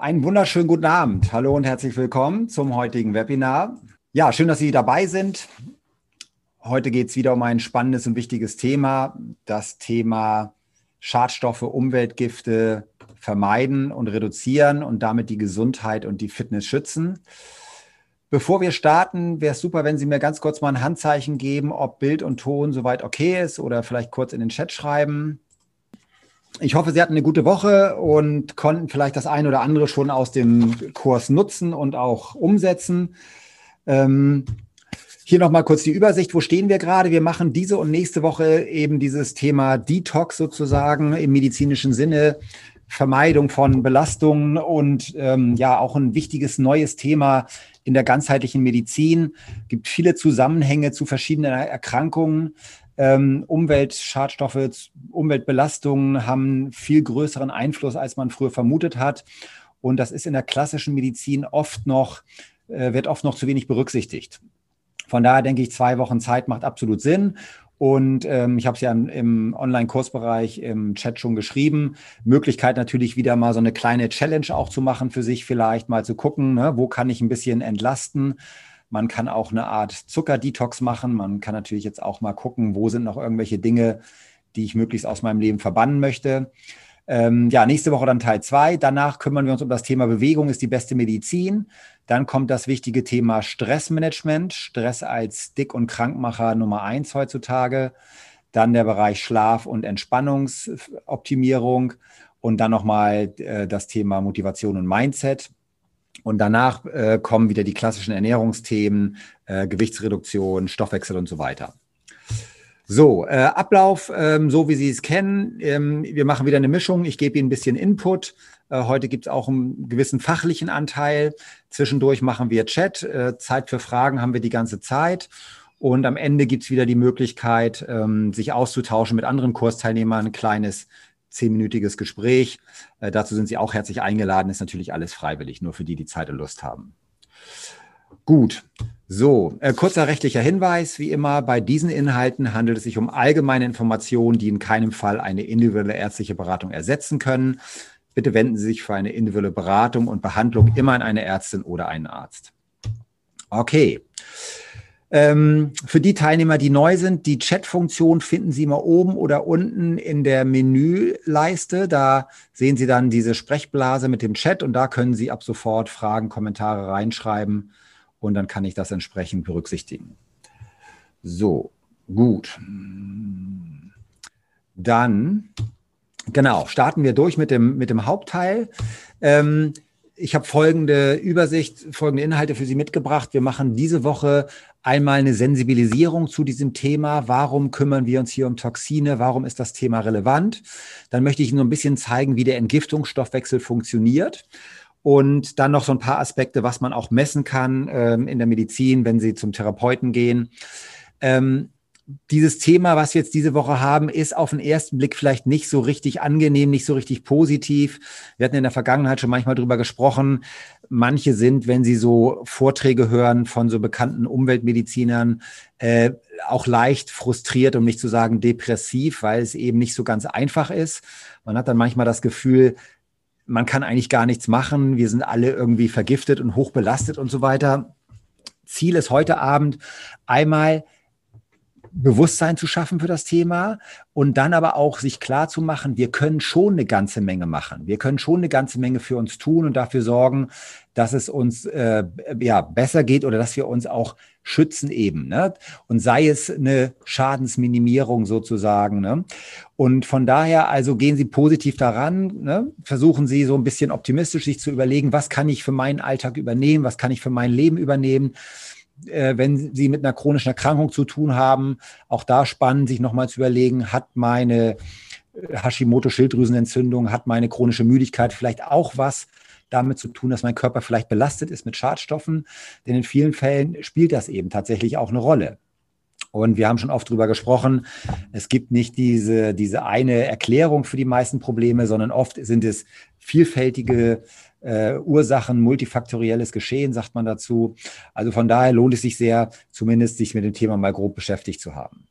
Einen wunderschönen guten Abend. Hallo und herzlich willkommen zum heutigen Webinar. Ja, schön, dass Sie dabei sind. Heute geht es wieder um ein spannendes und wichtiges Thema, das Thema Schadstoffe, Umweltgifte vermeiden und reduzieren und damit die Gesundheit und die Fitness schützen. Bevor wir starten, wäre es super, wenn Sie mir ganz kurz mal ein Handzeichen geben, ob Bild und Ton soweit okay ist oder vielleicht kurz in den Chat schreiben. Ich hoffe, Sie hatten eine gute Woche und konnten vielleicht das eine oder andere schon aus dem Kurs nutzen und auch umsetzen. Ähm, hier nochmal kurz die Übersicht. Wo stehen wir gerade? Wir machen diese und nächste Woche eben dieses Thema Detox sozusagen im medizinischen Sinne. Vermeidung von Belastungen und ähm, ja auch ein wichtiges neues Thema in der ganzheitlichen Medizin. Es gibt viele Zusammenhänge zu verschiedenen Erkrankungen. Ähm, Umweltschadstoffe, Umweltbelastungen haben viel größeren Einfluss, als man früher vermutet hat. Und das ist in der klassischen Medizin oft noch, äh, wird oft noch zu wenig berücksichtigt. Von daher denke ich, zwei Wochen Zeit macht absolut Sinn. Und ähm, ich habe es ja im Online-Kursbereich im Chat schon geschrieben. Möglichkeit natürlich wieder mal so eine kleine Challenge auch zu machen für sich, vielleicht mal zu gucken, ne, wo kann ich ein bisschen entlasten man kann auch eine Art Zuckerdetox machen. Man kann natürlich jetzt auch mal gucken, wo sind noch irgendwelche Dinge, die ich möglichst aus meinem Leben verbannen möchte. Ähm, ja, nächste Woche dann Teil zwei. Danach kümmern wir uns um das Thema Bewegung ist die beste Medizin. Dann kommt das wichtige Thema Stressmanagement. Stress als Dick- und Krankmacher Nummer eins heutzutage. Dann der Bereich Schlaf- und Entspannungsoptimierung. Und dann nochmal äh, das Thema Motivation und Mindset. Und danach äh, kommen wieder die klassischen Ernährungsthemen, äh, Gewichtsreduktion, Stoffwechsel und so weiter. So, äh, Ablauf, ähm, so wie Sie es kennen. Ähm, wir machen wieder eine Mischung. Ich gebe Ihnen ein bisschen Input. Äh, heute gibt es auch einen gewissen fachlichen Anteil. Zwischendurch machen wir Chat. Äh, Zeit für Fragen haben wir die ganze Zeit. Und am Ende gibt es wieder die Möglichkeit, ähm, sich auszutauschen mit anderen Kursteilnehmern, ein kleines zehnminütiges Gespräch. Äh, dazu sind Sie auch herzlich eingeladen. Ist natürlich alles freiwillig, nur für die, die Zeit und Lust haben. Gut, so, äh, kurzer rechtlicher Hinweis. Wie immer, bei diesen Inhalten handelt es sich um allgemeine Informationen, die in keinem Fall eine individuelle ärztliche Beratung ersetzen können. Bitte wenden Sie sich für eine individuelle Beratung und Behandlung immer an eine Ärztin oder einen Arzt. Okay. Ähm, für die Teilnehmer, die neu sind, die Chat-Funktion finden Sie immer oben oder unten in der Menüleiste. Da sehen Sie dann diese Sprechblase mit dem Chat und da können Sie ab sofort Fragen, Kommentare reinschreiben und dann kann ich das entsprechend berücksichtigen. So, gut. Dann, genau, starten wir durch mit dem, mit dem Hauptteil. Ähm, ich habe folgende Übersicht, folgende Inhalte für Sie mitgebracht. Wir machen diese Woche einmal eine Sensibilisierung zu diesem Thema. Warum kümmern wir uns hier um Toxine? Warum ist das Thema relevant? Dann möchte ich Ihnen ein bisschen zeigen, wie der Entgiftungsstoffwechsel funktioniert. Und dann noch so ein paar Aspekte, was man auch messen kann ähm, in der Medizin, wenn Sie zum Therapeuten gehen. Ähm, dieses Thema, was wir jetzt diese Woche haben, ist auf den ersten Blick vielleicht nicht so richtig angenehm, nicht so richtig positiv. Wir hatten in der Vergangenheit schon manchmal drüber gesprochen. Manche sind, wenn sie so Vorträge hören von so bekannten Umweltmedizinern, äh, auch leicht frustriert, um nicht zu sagen depressiv, weil es eben nicht so ganz einfach ist. Man hat dann manchmal das Gefühl, man kann eigentlich gar nichts machen. Wir sind alle irgendwie vergiftet und hochbelastet und so weiter. Ziel ist heute Abend einmal Bewusstsein zu schaffen für das Thema und dann aber auch sich klar zu machen, wir können schon eine ganze Menge machen. Wir können schon eine ganze Menge für uns tun und dafür sorgen, dass es uns äh, ja besser geht oder dass wir uns auch schützen eben. Ne? Und sei es eine Schadensminimierung sozusagen. Ne? Und von daher also gehen Sie positiv daran, ne? versuchen Sie so ein bisschen optimistisch sich zu überlegen, was kann ich für meinen Alltag übernehmen, was kann ich für mein Leben übernehmen wenn Sie mit einer chronischen Erkrankung zu tun haben, auch da spannend, sich nochmal zu überlegen, hat meine äh, Hashimoto-Schilddrüsenentzündung, hat meine chronische Müdigkeit vielleicht auch was damit zu tun, dass mein Körper vielleicht belastet ist mit Schadstoffen. Denn in vielen Fällen spielt das eben tatsächlich auch eine Rolle. Und wir haben schon oft drüber gesprochen, es gibt nicht diese, diese eine Erklärung für die meisten Probleme, sondern oft sind es vielfältige äh, Ursachen, multifaktorielles Geschehen, sagt man dazu. Also von daher lohnt es sich sehr, zumindest sich mit dem Thema mal grob beschäftigt zu haben.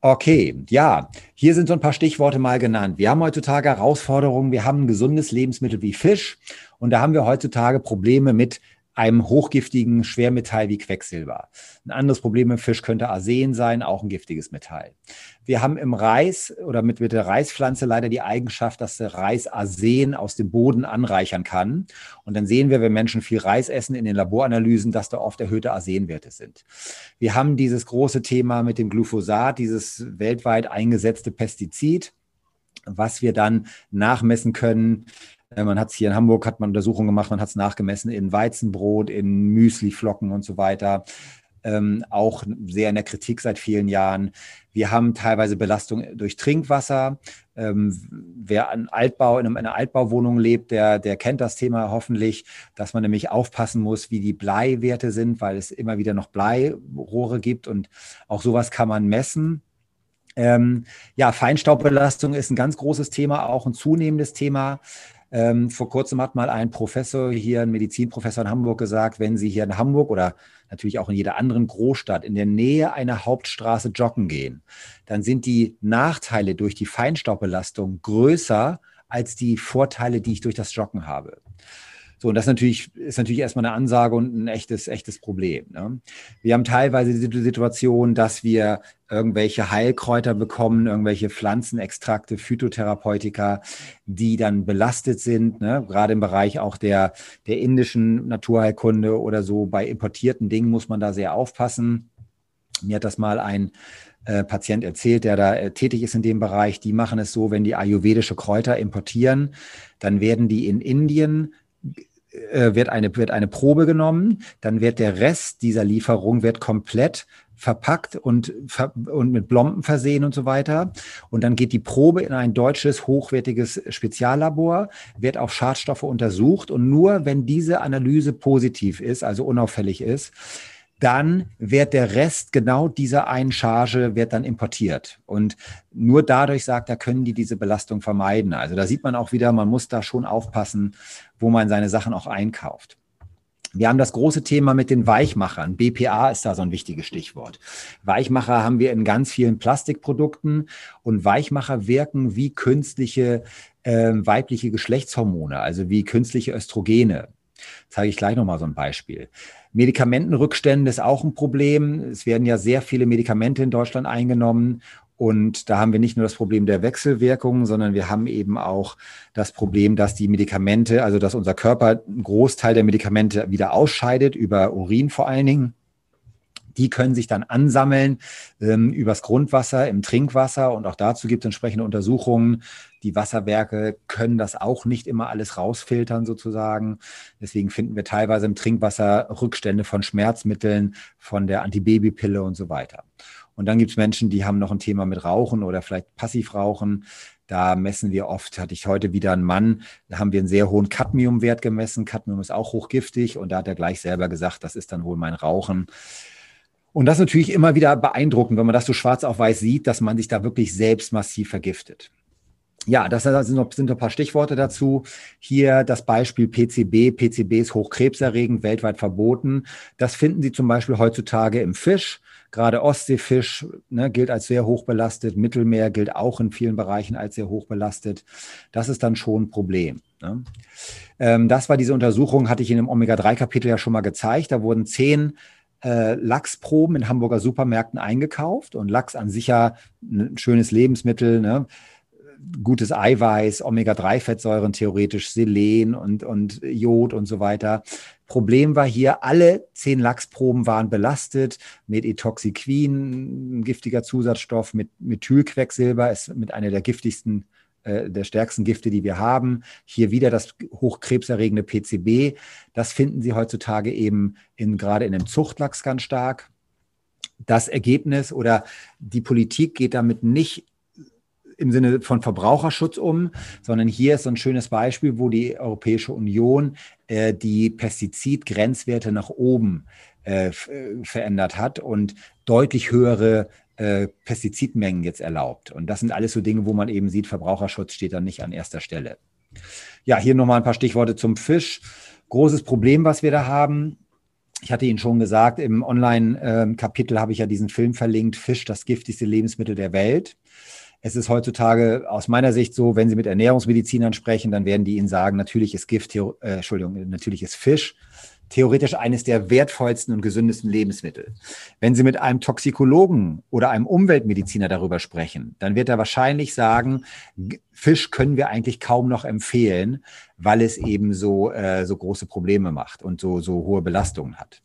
Okay, ja, hier sind so ein paar Stichworte mal genannt. Wir haben heutzutage Herausforderungen. Wir haben ein gesundes Lebensmittel wie Fisch und da haben wir heutzutage Probleme mit einem hochgiftigen Schwermetall wie Quecksilber. Ein anderes Problem im Fisch könnte Arsen sein, auch ein giftiges Metall. Wir haben im Reis oder mit, mit der Reispflanze leider die Eigenschaft, dass der Reis Arsen aus dem Boden anreichern kann. Und dann sehen wir, wenn Menschen viel Reis essen in den Laboranalysen, dass da oft erhöhte Arsenwerte sind. Wir haben dieses große Thema mit dem Glyphosat, dieses weltweit eingesetzte Pestizid was wir dann nachmessen können man hat es hier in Hamburg, hat man Untersuchungen gemacht, man hat es nachgemessen in Weizenbrot, in Müsliflocken und so weiter. Ähm, auch sehr in der Kritik seit vielen Jahren. Wir haben teilweise Belastung durch Trinkwasser. Ähm, wer an Altbau, in einer Altbauwohnung lebt, der, der kennt das Thema hoffentlich, dass man nämlich aufpassen muss, wie die Bleiwerte sind, weil es immer wieder noch Bleirohre gibt und auch sowas kann man messen. Ähm, ja, Feinstaubbelastung ist ein ganz großes Thema, auch ein zunehmendes Thema. Ähm, vor kurzem hat mal ein Professor hier, ein Medizinprofessor in Hamburg gesagt, wenn Sie hier in Hamburg oder natürlich auch in jeder anderen Großstadt in der Nähe einer Hauptstraße joggen gehen, dann sind die Nachteile durch die Feinstaubbelastung größer als die Vorteile, die ich durch das Joggen habe. So, und das natürlich, ist natürlich erstmal eine Ansage und ein echtes, echtes Problem. Ne? Wir haben teilweise die Situation, dass wir irgendwelche Heilkräuter bekommen, irgendwelche Pflanzenextrakte, Phytotherapeutika, die dann belastet sind, ne? gerade im Bereich auch der, der indischen Naturheilkunde oder so. Bei importierten Dingen muss man da sehr aufpassen. Mir hat das mal ein äh, Patient erzählt, der da äh, tätig ist in dem Bereich. Die machen es so, wenn die ayurvedische Kräuter importieren, dann werden die in Indien äh, wird eine, wird eine Probe genommen, dann wird der Rest dieser Lieferung wird komplett verpackt und, und mit Blomben versehen und so weiter. Und dann geht die Probe in ein deutsches hochwertiges Speziallabor, wird auf Schadstoffe untersucht und nur wenn diese Analyse positiv ist, also unauffällig ist, dann wird der Rest genau dieser einen Charge wird dann importiert. Und nur dadurch sagt er, können die diese Belastung vermeiden. Also da sieht man auch wieder, man muss da schon aufpassen, wo man seine Sachen auch einkauft. Wir haben das große Thema mit den Weichmachern. BPA ist da so ein wichtiges Stichwort. Weichmacher haben wir in ganz vielen Plastikprodukten und Weichmacher wirken wie künstliche äh, weibliche Geschlechtshormone, also wie künstliche Östrogene. Zeige ich gleich nochmal so ein Beispiel. Medikamentenrückstände ist auch ein Problem. Es werden ja sehr viele Medikamente in Deutschland eingenommen. Und da haben wir nicht nur das Problem der Wechselwirkungen, sondern wir haben eben auch das Problem, dass die Medikamente, also dass unser Körper einen Großteil der Medikamente wieder ausscheidet, über Urin vor allen Dingen. Die können sich dann ansammeln ähm, übers Grundwasser, im Trinkwasser und auch dazu gibt es entsprechende Untersuchungen. Die Wasserwerke können das auch nicht immer alles rausfiltern sozusagen. Deswegen finden wir teilweise im Trinkwasser Rückstände von Schmerzmitteln, von der Antibabypille und so weiter. Und dann gibt es Menschen, die haben noch ein Thema mit Rauchen oder vielleicht Passivrauchen. Da messen wir oft, hatte ich heute wieder einen Mann, da haben wir einen sehr hohen Cadmiumwert gemessen. Cadmium ist auch hochgiftig und da hat er gleich selber gesagt, das ist dann wohl mein Rauchen. Und das ist natürlich immer wieder beeindruckend, wenn man das so schwarz auf weiß sieht, dass man sich da wirklich selbst massiv vergiftet. Ja, das sind noch, sind ein paar Stichworte dazu. Hier das Beispiel PCB. PCB ist hochkrebserregend, weltweit verboten. Das finden Sie zum Beispiel heutzutage im Fisch. Gerade Ostseefisch ne, gilt als sehr hoch belastet. Mittelmeer gilt auch in vielen Bereichen als sehr hoch belastet. Das ist dann schon ein Problem. Ne? Ähm, das war diese Untersuchung, hatte ich in dem Omega-3-Kapitel ja schon mal gezeigt. Da wurden zehn äh, Lachsproben in Hamburger Supermärkten eingekauft und Lachs an sich ja ein schönes Lebensmittel, ne? gutes Eiweiß, Omega-3-Fettsäuren theoretisch, Selen und, und Jod und so weiter. Problem war hier, alle zehn Lachsproben waren belastet mit Etoxiquin, ein giftiger Zusatzstoff, mit Methylquecksilber, ist mit einer der giftigsten äh, der stärksten Gifte, die wir haben. Hier wieder das hochkrebserregende PCB. Das finden Sie heutzutage eben in, gerade in dem Zuchtlachs ganz stark. Das Ergebnis oder die Politik geht damit nicht im Sinne von Verbraucherschutz um, sondern hier ist so ein schönes Beispiel, wo die Europäische Union äh, die Pestizidgrenzwerte nach oben äh, äh verändert hat und deutlich höhere äh, Pestizidmengen jetzt erlaubt. Und das sind alles so Dinge, wo man eben sieht, Verbraucherschutz steht dann nicht an erster Stelle. Ja, hier nochmal ein paar Stichworte zum Fisch. Großes Problem, was wir da haben. Ich hatte Ihnen schon gesagt, im Online-Kapitel habe ich ja diesen Film verlinkt, Fisch, das giftigste Lebensmittel der Welt. Es ist heutzutage aus meiner Sicht so, wenn Sie mit Ernährungsmedizinern sprechen, dann werden die Ihnen sagen, natürlich ist Gift, äh, Entschuldigung, natürlich ist Fisch theoretisch eines der wertvollsten und gesündesten Lebensmittel. Wenn Sie mit einem Toxikologen oder einem Umweltmediziner darüber sprechen, dann wird er wahrscheinlich sagen, Fisch können wir eigentlich kaum noch empfehlen, weil es eben so, äh, so große Probleme macht und so, so hohe Belastungen hat.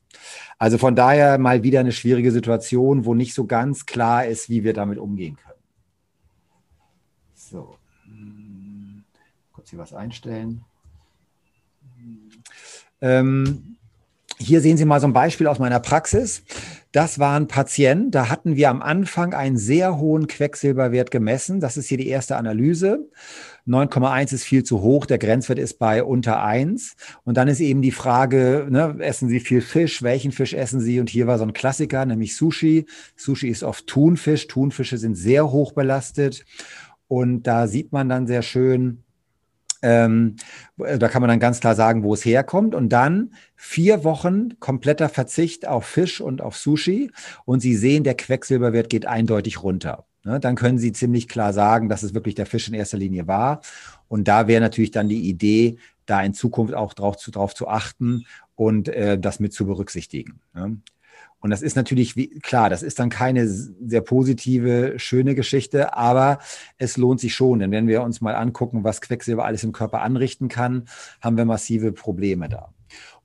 Also von daher mal wieder eine schwierige Situation, wo nicht so ganz klar ist, wie wir damit umgehen können. So, hm, kurz hier was einstellen. Ähm, hier sehen Sie mal so ein Beispiel aus meiner Praxis. Das war ein Patient, da hatten wir am Anfang einen sehr hohen Quecksilberwert gemessen. Das ist hier die erste Analyse. 9,1 ist viel zu hoch, der Grenzwert ist bei unter 1. Und dann ist eben die Frage, ne, essen Sie viel Fisch? Welchen Fisch essen Sie? Und hier war so ein Klassiker, nämlich Sushi. Sushi ist oft Thunfisch. Thunfische sind sehr hoch belastet. Und da sieht man dann sehr schön, ähm, da kann man dann ganz klar sagen, wo es herkommt. Und dann vier Wochen kompletter Verzicht auf Fisch und auf Sushi. Und Sie sehen, der Quecksilberwert geht eindeutig runter. Ne? Dann können Sie ziemlich klar sagen, dass es wirklich der Fisch in erster Linie war. Und da wäre natürlich dann die Idee, da in Zukunft auch drauf zu, drauf zu achten und äh, das mit zu berücksichtigen. Ne? Und das ist natürlich, wie, klar, das ist dann keine sehr positive, schöne Geschichte, aber es lohnt sich schon. Denn wenn wir uns mal angucken, was Quecksilber alles im Körper anrichten kann, haben wir massive Probleme da.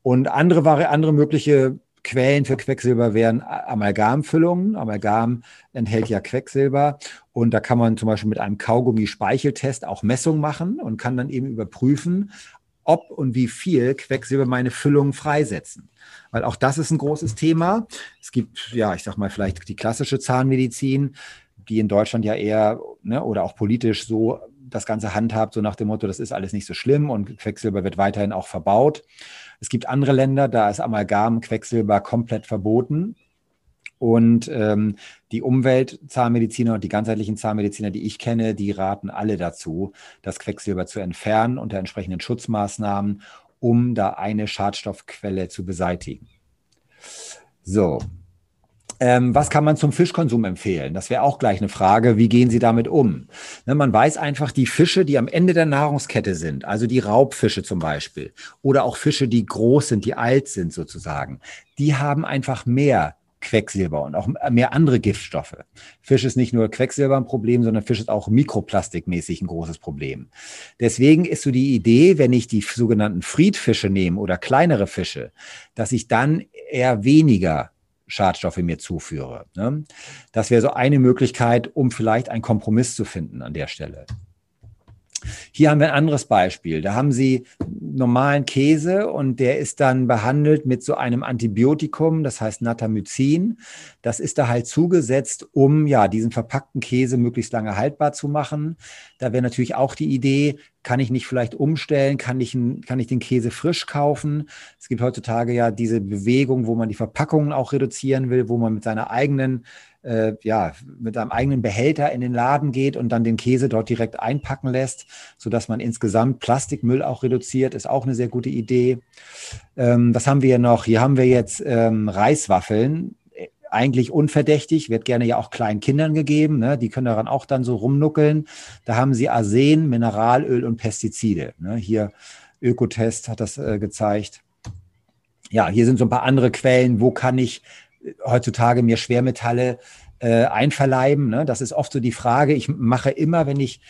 Und andere, andere mögliche Quellen für Quecksilber wären Amalgamfüllungen. Amalgam enthält ja Quecksilber. Und da kann man zum Beispiel mit einem Kaugummi-Speicheltest auch Messungen machen und kann dann eben überprüfen, ob und wie viel Quecksilber meine Füllungen freisetzen. Weil auch das ist ein großes Thema. Es gibt, ja, ich sag mal, vielleicht die klassische Zahnmedizin, die in Deutschland ja eher ne, oder auch politisch so das Ganze handhabt, so nach dem Motto, das ist alles nicht so schlimm und Quecksilber wird weiterhin auch verbaut. Es gibt andere Länder, da ist Amalgam, Quecksilber komplett verboten. Und ähm, die Umweltzahnmediziner und die ganzheitlichen Zahnmediziner, die ich kenne, die raten alle dazu, das Quecksilber zu entfernen unter entsprechenden Schutzmaßnahmen, um da eine Schadstoffquelle zu beseitigen. So. Ähm, was kann man zum Fischkonsum empfehlen? Das wäre auch gleich eine Frage. Wie gehen Sie damit um? Ne, man weiß einfach, die Fische, die am Ende der Nahrungskette sind, also die Raubfische zum Beispiel, oder auch Fische, die groß sind, die alt sind sozusagen, die haben einfach mehr Quecksilber und auch mehr andere Giftstoffe. Fisch ist nicht nur Quecksilber ein Problem, sondern Fisch ist auch mikroplastikmäßig ein großes Problem. Deswegen ist so die Idee, wenn ich die sogenannten Friedfische nehme oder kleinere Fische, dass ich dann eher weniger Schadstoffe mir zuführe. Ne? Das wäre so eine Möglichkeit, um vielleicht einen Kompromiss zu finden an der Stelle. Hier haben wir ein anderes Beispiel. Da haben Sie normalen Käse und der ist dann behandelt mit so einem Antibiotikum, das heißt Natamycin. Das ist da halt zugesetzt, um ja diesen verpackten Käse möglichst lange haltbar zu machen. Da wäre natürlich auch die Idee, kann ich nicht vielleicht umstellen? Kann ich, kann ich den Käse frisch kaufen? Es gibt heutzutage ja diese Bewegung, wo man die Verpackungen auch reduzieren will, wo man mit seiner eigenen äh, ja, mit einem eigenen Behälter in den Laden geht und dann den Käse dort direkt einpacken lässt, sodass man insgesamt Plastikmüll auch reduziert, ist auch eine sehr gute Idee. Ähm, was haben wir noch? Hier haben wir jetzt ähm, Reiswaffeln. Eigentlich unverdächtig, wird gerne ja auch kleinen Kindern gegeben. Ne? Die können daran auch dann so rumnuckeln. Da haben sie Arsen, Mineralöl und Pestizide. Ne? Hier Ökotest hat das äh, gezeigt. Ja, hier sind so ein paar andere Quellen. Wo kann ich heutzutage mir Schwermetalle äh, einverleiben. Ne? Das ist oft so die Frage. Ich mache immer, wenn ich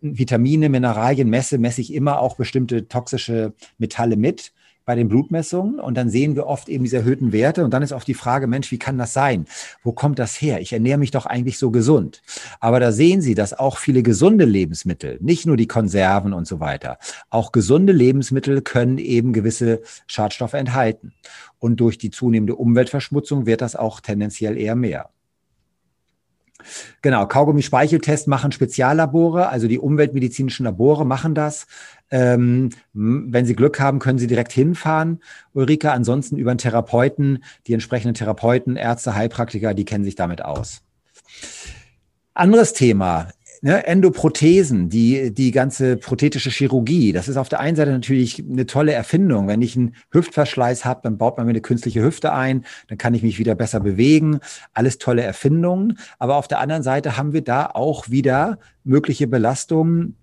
Vitamine, Mineralien messe, messe ich immer auch bestimmte toxische Metalle mit bei den Blutmessungen und dann sehen wir oft eben diese erhöhten Werte und dann ist oft die Frage, Mensch, wie kann das sein? Wo kommt das her? Ich ernähre mich doch eigentlich so gesund. Aber da sehen Sie, dass auch viele gesunde Lebensmittel, nicht nur die Konserven und so weiter, auch gesunde Lebensmittel können eben gewisse Schadstoffe enthalten. Und durch die zunehmende Umweltverschmutzung wird das auch tendenziell eher mehr. Genau, Kaugummi-Speicheltest machen Speziallabore, also die umweltmedizinischen Labore machen das. Ähm, wenn Sie Glück haben, können Sie direkt hinfahren, Ulrike. Ansonsten über einen Therapeuten, die entsprechenden Therapeuten, Ärzte, Heilpraktiker, die kennen sich damit aus. Anderes Thema. Ne, Endoprothesen, die, die ganze prothetische Chirurgie, das ist auf der einen Seite natürlich eine tolle Erfindung. Wenn ich einen Hüftverschleiß habe, dann baut man mir eine künstliche Hüfte ein, dann kann ich mich wieder besser bewegen. Alles tolle Erfindungen. Aber auf der anderen Seite haben wir da auch wieder mögliche Belastungen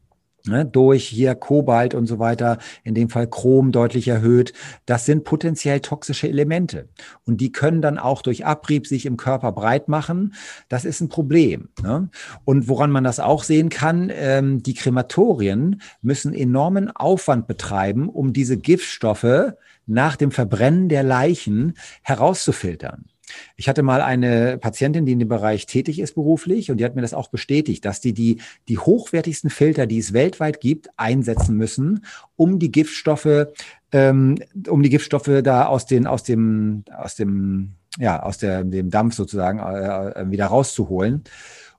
ne, durch hier Kobalt und so weiter, in dem Fall Chrom deutlich erhöht. Das sind potenziell toxische Elemente. Und die können dann auch durch Abrieb sich im Körper breit machen. Das ist ein Problem. Ne? Und woran man das auch sehen kann, ähm, die Krematorien müssen enormen Aufwand betreiben, um diese Giftstoffe nach dem Verbrennen der Leichen herauszufiltern. Ich hatte mal eine Patientin, die in dem Bereich tätig ist beruflich und die hat mir das auch bestätigt, dass die die, die hochwertigsten Filter, die es weltweit gibt, einsetzen müssen, um die Giftstoffe, ähm, um die Giftstoffe da aus den, aus dem, aus dem, ja, aus der, dem Dampf sozusagen äh, äh wieder rauszuholen.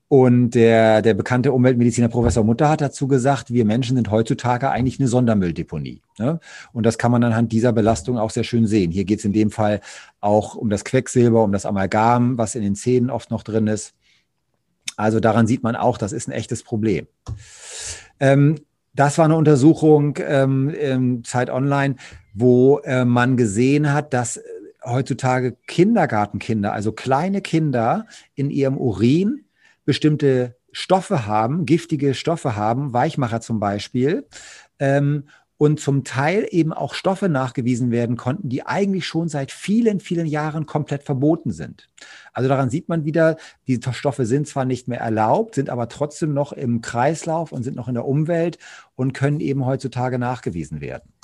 Und der, der bekannte Umweltmediziner Professor Mutter hat dazu gesagt, wir Menschen sind heutzutage eigentlich eine Sondermülldeponie. Ne? Und das kann man anhand dieser Belastung auch sehr schön sehen. Hier geht es in dem Fall auch um das Quecksilber, um das Amalgam, was in den Zähnen oft noch drin ist. Also daran sieht man auch, das ist ein echtes Problem. Ähm, das war eine Untersuchung ähm, Zeit Online, wo äh, man gesehen hat, dass heutzutage Kindergartenkinder, also kleine Kinder in ihrem Urin bestimmte Stoffe haben, giftige Stoffe haben, Weichmacher zum Beispiel, ähm, und zum Teil eben auch Stoffe nachgewiesen werden konnten, die eigentlich schon seit vielen, vielen Jahren komplett verboten sind. Also daran sieht man wieder, diese Stoffe sind zwar nicht mehr erlaubt, sind aber trotzdem noch im Kreislauf und sind noch in der Umwelt und können eben heutzutage nachgewiesen werden.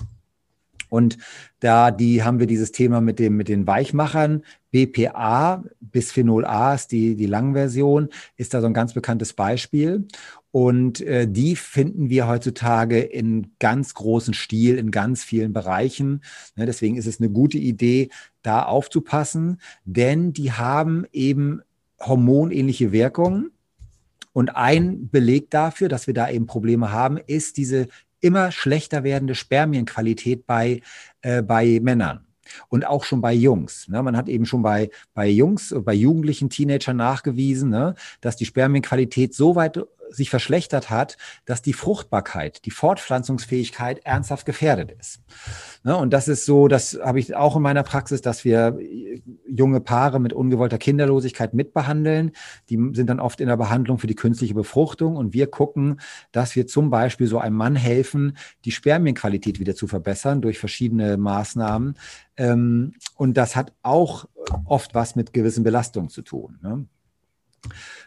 Und da die haben wir dieses Thema mit dem mit den Weichmachern BPA Bisphenol A ist die die Langversion ist da so ein ganz bekanntes Beispiel und äh, die finden wir heutzutage in ganz großen Stil in ganz vielen Bereichen. Ne, deswegen ist es eine gute Idee, da aufzupassen, denn die haben eben hormonähnliche Wirkungen. Und ein Beleg dafür, dass wir da eben Probleme haben, ist diese immer schlechter werdende Spermienqualität bei, äh, bei Männern und auch schon bei Jungs. Ne? Man hat eben schon bei, bei Jungs, bei jugendlichen Teenagern nachgewiesen, ne, dass die Spermienqualität so weit sich verschlechtert hat, dass die Fruchtbarkeit, die Fortpflanzungsfähigkeit ernsthaft gefährdet ist. Ne, und das ist so, das habe ich auch in meiner Praxis, dass wir junge Paare mit ungewollter Kinderlosigkeit mitbehandeln. Die sind dann oft in der Behandlung für die künstliche Befruchtung und wir gucken, dass wir zum Beispiel so einem Mann helfen, die Spermienqualität wieder zu verbessern durch verschiedene Maßnahmen. Ähm, und das hat auch oft was mit gewissen Belastungen zu tun. Ne?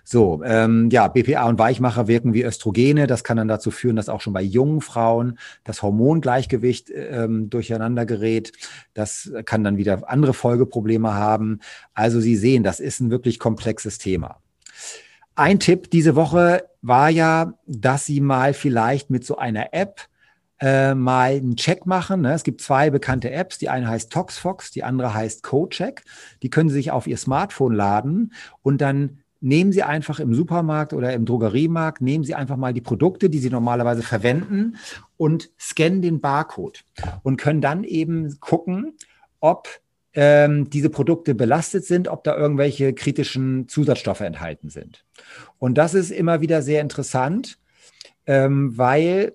So, ähm, ja, BPA und Weichmacher wirken wie Östrogene. Das kann dann dazu führen, dass auch schon bei jungen Frauen das Hormongleichgewicht ähm, durcheinander gerät. Das kann dann wieder andere Folgeprobleme haben. Also Sie sehen, das ist ein wirklich komplexes Thema. Ein Tipp diese Woche war ja, dass Sie mal vielleicht mit so einer App äh, mal einen Check machen. Ne? Es gibt zwei bekannte Apps. Die eine heißt ToxFox, die andere heißt CoCheck. Die können Sie sich auf Ihr Smartphone laden und dann nehmen Sie einfach im Supermarkt oder im Drogeriemarkt, nehmen Sie einfach mal die Produkte, die Sie normalerweise verwenden und scannen den Barcode und können dann eben gucken, ob ähm, diese Produkte belastet sind, ob da irgendwelche kritischen Zusatzstoffe enthalten sind. Und das ist immer wieder sehr interessant, ähm, weil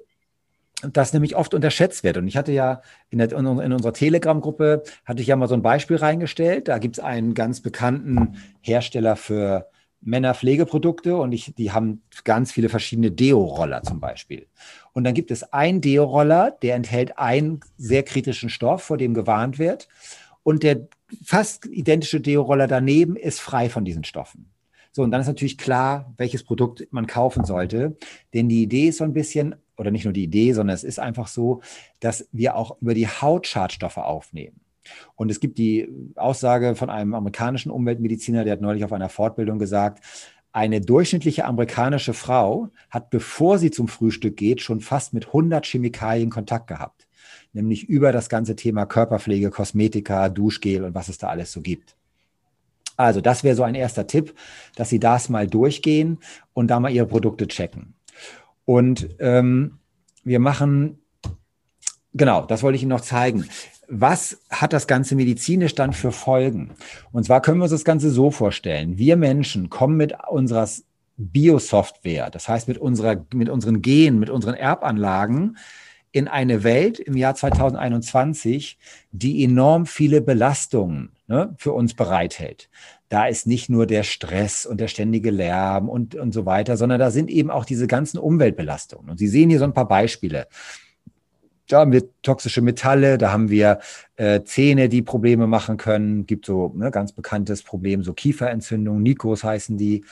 das nämlich oft unterschätzt wird. Und ich hatte ja in, der, in unserer Telegram-Gruppe, hatte ich ja mal so ein Beispiel reingestellt. Da gibt es einen ganz bekannten Hersteller für Männerpflegeprodukte und ich, die haben ganz viele verschiedene Deo-Roller zum Beispiel. Und dann gibt es einen Deo-Roller, der enthält einen sehr kritischen Stoff, vor dem gewarnt wird. Und der fast identische Deo-Roller daneben ist frei von diesen Stoffen. So, und dann ist natürlich klar, welches Produkt man kaufen sollte. Denn die Idee ist so ein bisschen, oder nicht nur die Idee, sondern es ist einfach so, dass wir auch über die Haut Schadstoffe aufnehmen. Und es gibt die Aussage von einem amerikanischen Umweltmediziner, der hat neulich auf einer Fortbildung gesagt, eine durchschnittliche amerikanische Frau hat, bevor sie zum Frühstück geht, schon fast mit 100 Chemikalien Kontakt gehabt. Nämlich über das ganze Thema Körperpflege, Kosmetika, Duschgel und was es da alles so gibt. Also das wäre so ein erster Tipp, dass Sie das mal durchgehen und da mal Ihre Produkte checken. Und ähm, wir machen, genau, das wollte ich Ihnen noch zeigen was hat das Ganze medizinisch dann für Folgen? Und zwar können wir uns das Ganze so vorstellen. Wir Menschen kommen mit unserer Biosoftware, das heißt mit, unserer, mit unseren Genen, mit unseren Erbanlagen, in eine Welt im Jahr 2021, die enorm viele Belastungen ne, für uns bereithält. Da ist nicht nur der Stress und der ständige Lärm und, und so weiter, sondern da sind eben auch diese ganzen Umweltbelastungen. Und Sie sehen hier so ein paar Beispiele. Da haben wir toxische Metalle, da haben wir äh, Zähne, die Probleme machen können. Gibt so ne, ganz bekanntes Problem, so Kieferentzündung, Nikos heißen die.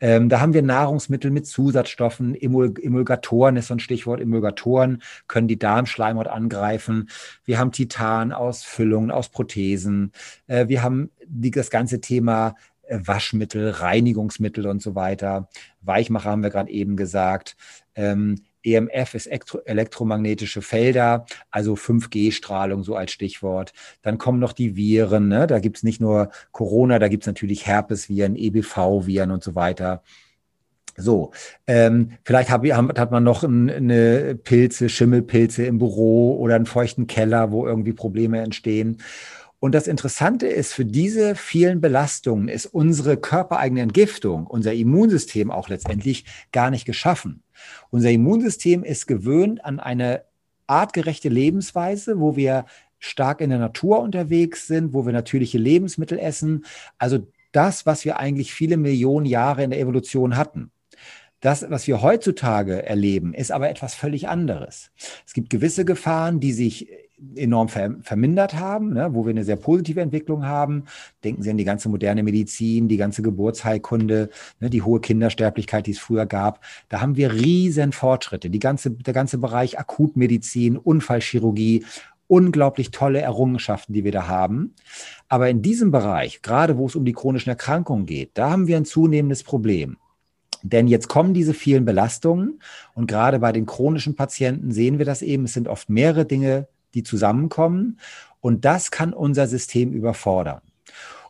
Ähm, da haben wir Nahrungsmittel mit Zusatzstoffen, Emul Emulgatoren ist so ein Stichwort. Emulgatoren können die Darmschleimhaut angreifen. Wir haben Titan aus Füllungen, aus Prothesen. Äh, wir haben die, das ganze Thema äh, Waschmittel, Reinigungsmittel und so weiter. Weichmacher haben wir gerade eben gesagt. Ähm, EMF ist elektromagnetische Felder, also 5G-Strahlung so als Stichwort. Dann kommen noch die Viren, ne? da gibt es nicht nur Corona, da gibt es natürlich Herpesviren, EBV-Viren und so weiter. So, ähm, vielleicht hab, hat man noch eine Pilze, Schimmelpilze im Büro oder einen feuchten Keller, wo irgendwie Probleme entstehen. Und das Interessante ist, für diese vielen Belastungen ist unsere körpereigene Entgiftung, unser Immunsystem auch letztendlich gar nicht geschaffen. Unser Immunsystem ist gewöhnt an eine artgerechte Lebensweise, wo wir stark in der Natur unterwegs sind, wo wir natürliche Lebensmittel essen. Also das, was wir eigentlich viele Millionen Jahre in der Evolution hatten. Das, was wir heutzutage erleben, ist aber etwas völlig anderes. Es gibt gewisse Gefahren, die sich enorm ver vermindert haben, ne, wo wir eine sehr positive Entwicklung haben. Denken Sie an die ganze moderne Medizin, die ganze Geburtsheilkunde, ne, die hohe Kindersterblichkeit, die es früher gab. Da haben wir riesen Fortschritte. Die ganze, der ganze Bereich Akutmedizin, Unfallchirurgie, unglaublich tolle Errungenschaften, die wir da haben. Aber in diesem Bereich, gerade wo es um die chronischen Erkrankungen geht, da haben wir ein zunehmendes Problem. Denn jetzt kommen diese vielen Belastungen und gerade bei den chronischen Patienten sehen wir das eben. Es sind oft mehrere Dinge, die zusammenkommen. Und das kann unser System überfordern.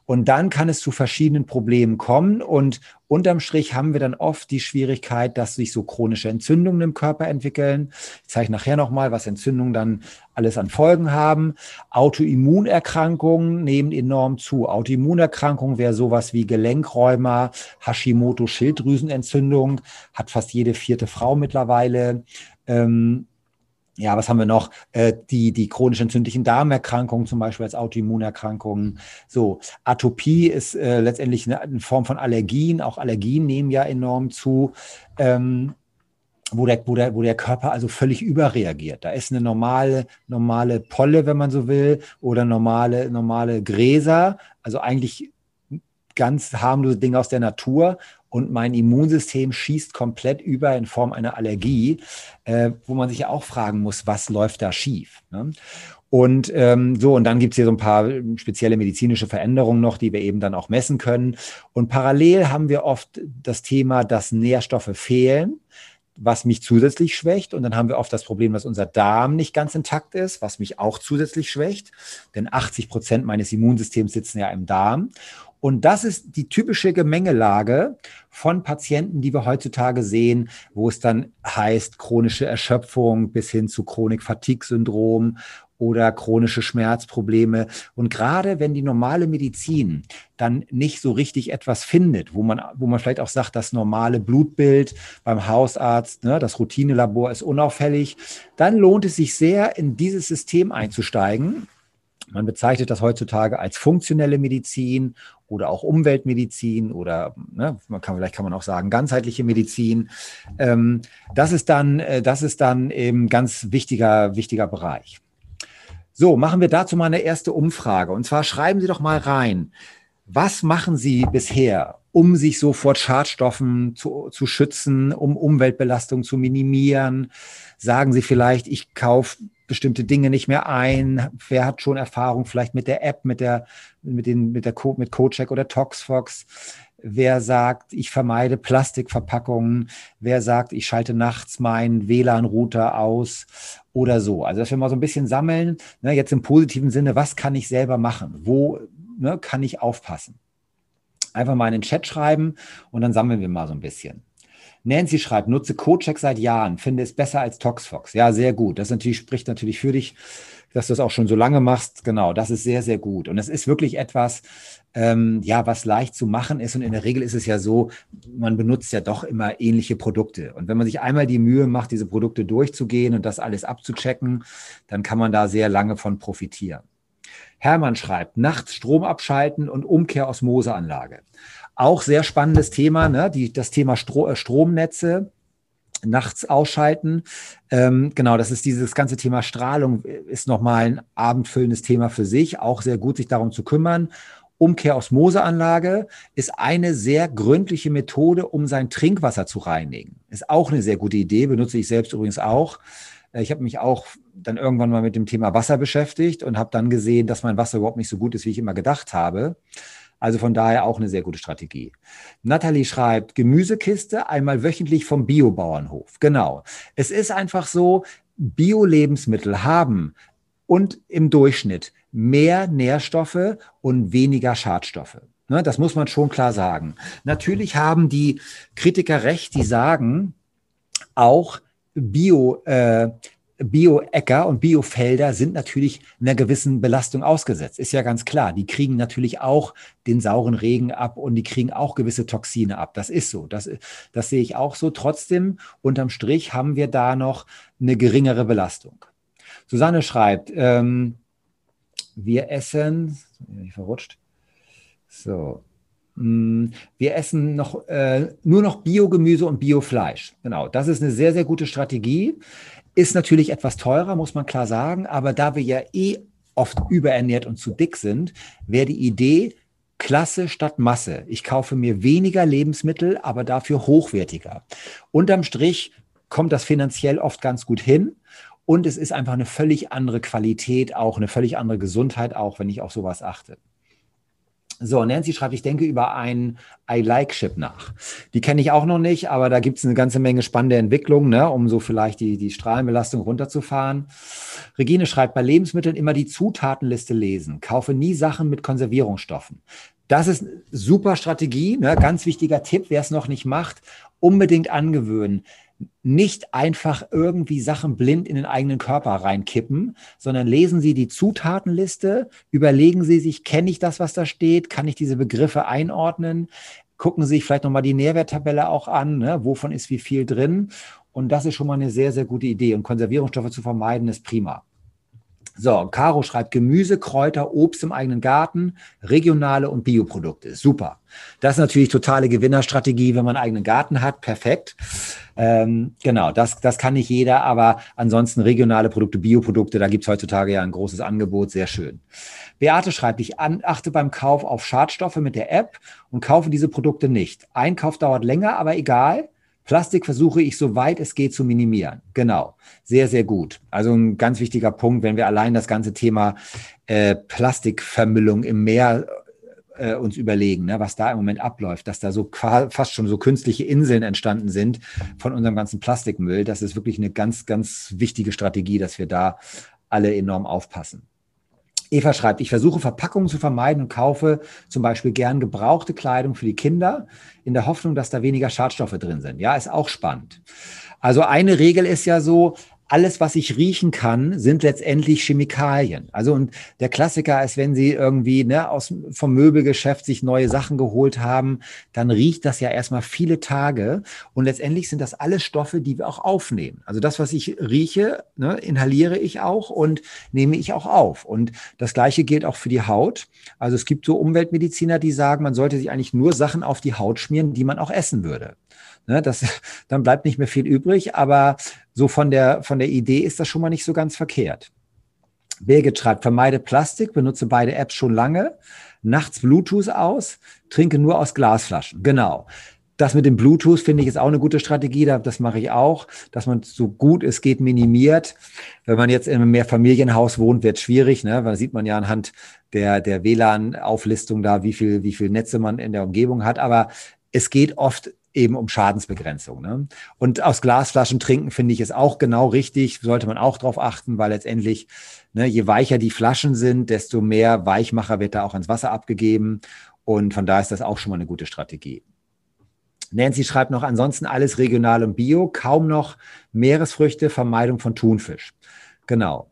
Und dann kann es zu verschiedenen Problemen kommen. Und unterm Strich haben wir dann oft die Schwierigkeit, dass sich so chronische Entzündungen im Körper entwickeln. Ich zeige nachher nochmal, was Entzündungen dann alles an Folgen haben. Autoimmunerkrankungen nehmen enorm zu. Autoimmunerkrankungen wäre sowas wie Gelenkräumer, Hashimoto-Schilddrüsenentzündung, hat fast jede vierte Frau mittlerweile. Ähm, ja, was haben wir noch? Äh, die, die chronisch entzündlichen Darmerkrankungen zum Beispiel als Autoimmunerkrankungen. So, Atopie ist äh, letztendlich eine, eine, Form von Allergien. Auch Allergien nehmen ja enorm zu. Ähm, wo der, wo, der, wo der Körper also völlig überreagiert. Da ist eine normale, normale Polle, wenn man so will, oder normale, normale Gräser, also eigentlich ganz harmlose Dinge aus der Natur und mein Immunsystem schießt komplett über in Form einer Allergie, äh, wo man sich ja auch fragen muss, was läuft da schief? Ne? Und ähm, so, und dann gibt es hier so ein paar spezielle medizinische Veränderungen noch, die wir eben dann auch messen können. Und parallel haben wir oft das Thema, dass Nährstoffe fehlen was mich zusätzlich schwächt. Und dann haben wir oft das Problem, dass unser Darm nicht ganz intakt ist, was mich auch zusätzlich schwächt. Denn 80 Prozent meines Immunsystems sitzen ja im Darm. Und das ist die typische Gemengelage von Patienten, die wir heutzutage sehen, wo es dann heißt chronische Erschöpfung bis hin zu Chronik-Fatigue-Syndrom oder chronische Schmerzprobleme. Und gerade wenn die normale Medizin dann nicht so richtig etwas findet, wo man, wo man vielleicht auch sagt, das normale Blutbild beim Hausarzt, ne, das Routinelabor ist unauffällig, dann lohnt es sich sehr, in dieses System einzusteigen man bezeichnet das heutzutage als funktionelle Medizin oder auch Umweltmedizin oder ne, man kann, vielleicht kann man auch sagen ganzheitliche Medizin. Ähm, das ist dann, äh, das ist dann eben ganz wichtiger, wichtiger Bereich. So, machen wir dazu mal eine erste Umfrage. Und zwar schreiben Sie doch mal rein, was machen Sie bisher, um sich so vor Schadstoffen zu, zu schützen, um Umweltbelastung zu minimieren? Sagen Sie vielleicht, ich kaufe bestimmte Dinge nicht mehr ein? Wer hat schon Erfahrung vielleicht mit der App, mit der, mit den, mit der Co mit CodeCheck oder ToxFox? Wer sagt, ich vermeide Plastikverpackungen? Wer sagt, ich schalte nachts meinen WLAN-Router aus oder so? Also, dass wir mal so ein bisschen sammeln, ne, jetzt im positiven Sinne, was kann ich selber machen? Wo ne, kann ich aufpassen? Einfach mal in den Chat schreiben und dann sammeln wir mal so ein bisschen. Nancy schreibt, nutze CodeCheck seit Jahren, finde es besser als ToxFox. Ja, sehr gut. Das natürlich, spricht natürlich für dich. dass du es auch schon so lange machst. Genau, das ist sehr, sehr gut. Und es ist wirklich etwas, ähm, ja, was leicht zu machen ist. Und in der Regel ist es ja so, man benutzt ja doch immer ähnliche Produkte. Und wenn man sich einmal die Mühe macht, diese Produkte durchzugehen und das alles abzuchecken, dann kann man da sehr lange von profitieren. Hermann schreibt, nachts Strom abschalten und Umkehrosmoseanlage. Auch sehr spannendes Thema, ne? Die, das Thema Stro äh, Stromnetze nachts ausschalten. Ähm, genau, das ist dieses ganze Thema Strahlung, ist nochmal ein abendfüllendes Thema für sich. Auch sehr gut, sich darum zu kümmern. Umkehrosmoseanlage ist eine sehr gründliche Methode, um sein Trinkwasser zu reinigen. Ist auch eine sehr gute Idee, benutze ich selbst übrigens auch. Äh, ich habe mich auch dann irgendwann mal mit dem Thema Wasser beschäftigt und habe dann gesehen, dass mein Wasser überhaupt nicht so gut ist, wie ich immer gedacht habe. Also von daher auch eine sehr gute Strategie. Nathalie schreibt, Gemüsekiste einmal wöchentlich vom Biobauernhof. Genau. Es ist einfach so, Bio-Lebensmittel haben und im Durchschnitt mehr Nährstoffe und weniger Schadstoffe. Ne, das muss man schon klar sagen. Natürlich haben die Kritiker recht, die sagen, auch Bio, äh, Bioäcker und Biofelder sind natürlich einer gewissen Belastung ausgesetzt. Ist ja ganz klar. Die kriegen natürlich auch den sauren Regen ab und die kriegen auch gewisse Toxine ab. Das ist so. Das, das sehe ich auch so. Trotzdem, unterm Strich haben wir da noch eine geringere Belastung. Susanne schreibt, ähm, wir essen, ich verrutscht. So, mm, wir essen noch, äh, nur noch Biogemüse und Biofleisch. Genau, das ist eine sehr, sehr gute Strategie. Ist natürlich etwas teurer, muss man klar sagen, aber da wir ja eh oft überernährt und zu dick sind, wäre die Idee, Klasse statt Masse. Ich kaufe mir weniger Lebensmittel, aber dafür hochwertiger. Unterm Strich kommt das finanziell oft ganz gut hin. Und es ist einfach eine völlig andere Qualität, auch eine völlig andere Gesundheit, auch wenn ich auf sowas achte. So, Nancy schreibt, ich denke über ein I-Like-Chip nach. Die kenne ich auch noch nicht, aber da gibt es eine ganze Menge spannende Entwicklungen, ne, um so vielleicht die, die Strahlenbelastung runterzufahren. Regine schreibt, bei Lebensmitteln immer die Zutatenliste lesen. Kaufe nie Sachen mit Konservierungsstoffen. Das ist eine super Strategie, ne, ganz wichtiger Tipp, wer es noch nicht macht, unbedingt angewöhnen nicht einfach irgendwie Sachen blind in den eigenen Körper reinkippen, sondern lesen Sie die Zutatenliste, überlegen Sie sich, kenne ich das, was da steht, kann ich diese Begriffe einordnen, gucken Sie sich vielleicht nochmal die Nährwerttabelle auch an, ne? wovon ist wie viel drin. Und das ist schon mal eine sehr, sehr gute Idee. Und Konservierungsstoffe zu vermeiden ist prima. So, Caro schreibt Gemüse, Kräuter, Obst im eigenen Garten, regionale und Bioprodukte. Super. Das ist natürlich totale Gewinnerstrategie, wenn man einen eigenen Garten hat. Perfekt. Ähm, genau, das, das kann nicht jeder, aber ansonsten regionale Produkte, Bioprodukte, da gibt's heutzutage ja ein großes Angebot. Sehr schön. Beate schreibt, ich an, achte beim Kauf auf Schadstoffe mit der App und kaufe diese Produkte nicht. Einkauf dauert länger, aber egal. Plastik versuche ich, soweit es geht, zu minimieren. Genau. Sehr, sehr gut. Also ein ganz wichtiger Punkt, wenn wir allein das ganze Thema äh, Plastikvermüllung im Meer äh, uns überlegen, ne, was da im Moment abläuft, dass da so fast schon so künstliche Inseln entstanden sind von unserem ganzen Plastikmüll. Das ist wirklich eine ganz, ganz wichtige Strategie, dass wir da alle enorm aufpassen. Eva schreibt, ich versuche Verpackungen zu vermeiden und kaufe zum Beispiel gern gebrauchte Kleidung für die Kinder in der Hoffnung, dass da weniger Schadstoffe drin sind. Ja, ist auch spannend. Also eine Regel ist ja so, alles, was ich riechen kann, sind letztendlich Chemikalien. Also und der Klassiker ist, wenn Sie irgendwie ne, aus, vom Möbelgeschäft sich neue Sachen geholt haben, dann riecht das ja erstmal viele Tage. Und letztendlich sind das alles Stoffe, die wir auch aufnehmen. Also das, was ich rieche, ne, inhaliere ich auch und nehme ich auch auf. Und das Gleiche gilt auch für die Haut. Also es gibt so Umweltmediziner, die sagen, man sollte sich eigentlich nur Sachen auf die Haut schmieren, die man auch essen würde. Ne, das, dann bleibt nicht mehr viel übrig, aber so von der, von der Idee ist das schon mal nicht so ganz verkehrt. Birgit schreibt, vermeide Plastik, benutze beide Apps schon lange, nachts Bluetooth aus, trinke nur aus Glasflaschen. Genau. Das mit dem Bluetooth finde ich ist auch eine gute Strategie. Das mache ich auch, dass man so gut es geht minimiert. Wenn man jetzt in einem Mehrfamilienhaus wohnt, wird es schwierig. Ne? Da sieht man ja anhand der, der WLAN-Auflistung da, wie viel, wie viel Netze man in der Umgebung hat. Aber es geht oft eben um Schadensbegrenzung. Ne? Und aus Glasflaschen trinken finde ich es auch genau richtig, sollte man auch darauf achten, weil letztendlich, ne, je weicher die Flaschen sind, desto mehr Weichmacher wird da auch ins Wasser abgegeben. Und von da ist das auch schon mal eine gute Strategie. Nancy schreibt noch, ansonsten alles regional und bio, kaum noch Meeresfrüchte, Vermeidung von Thunfisch. Genau.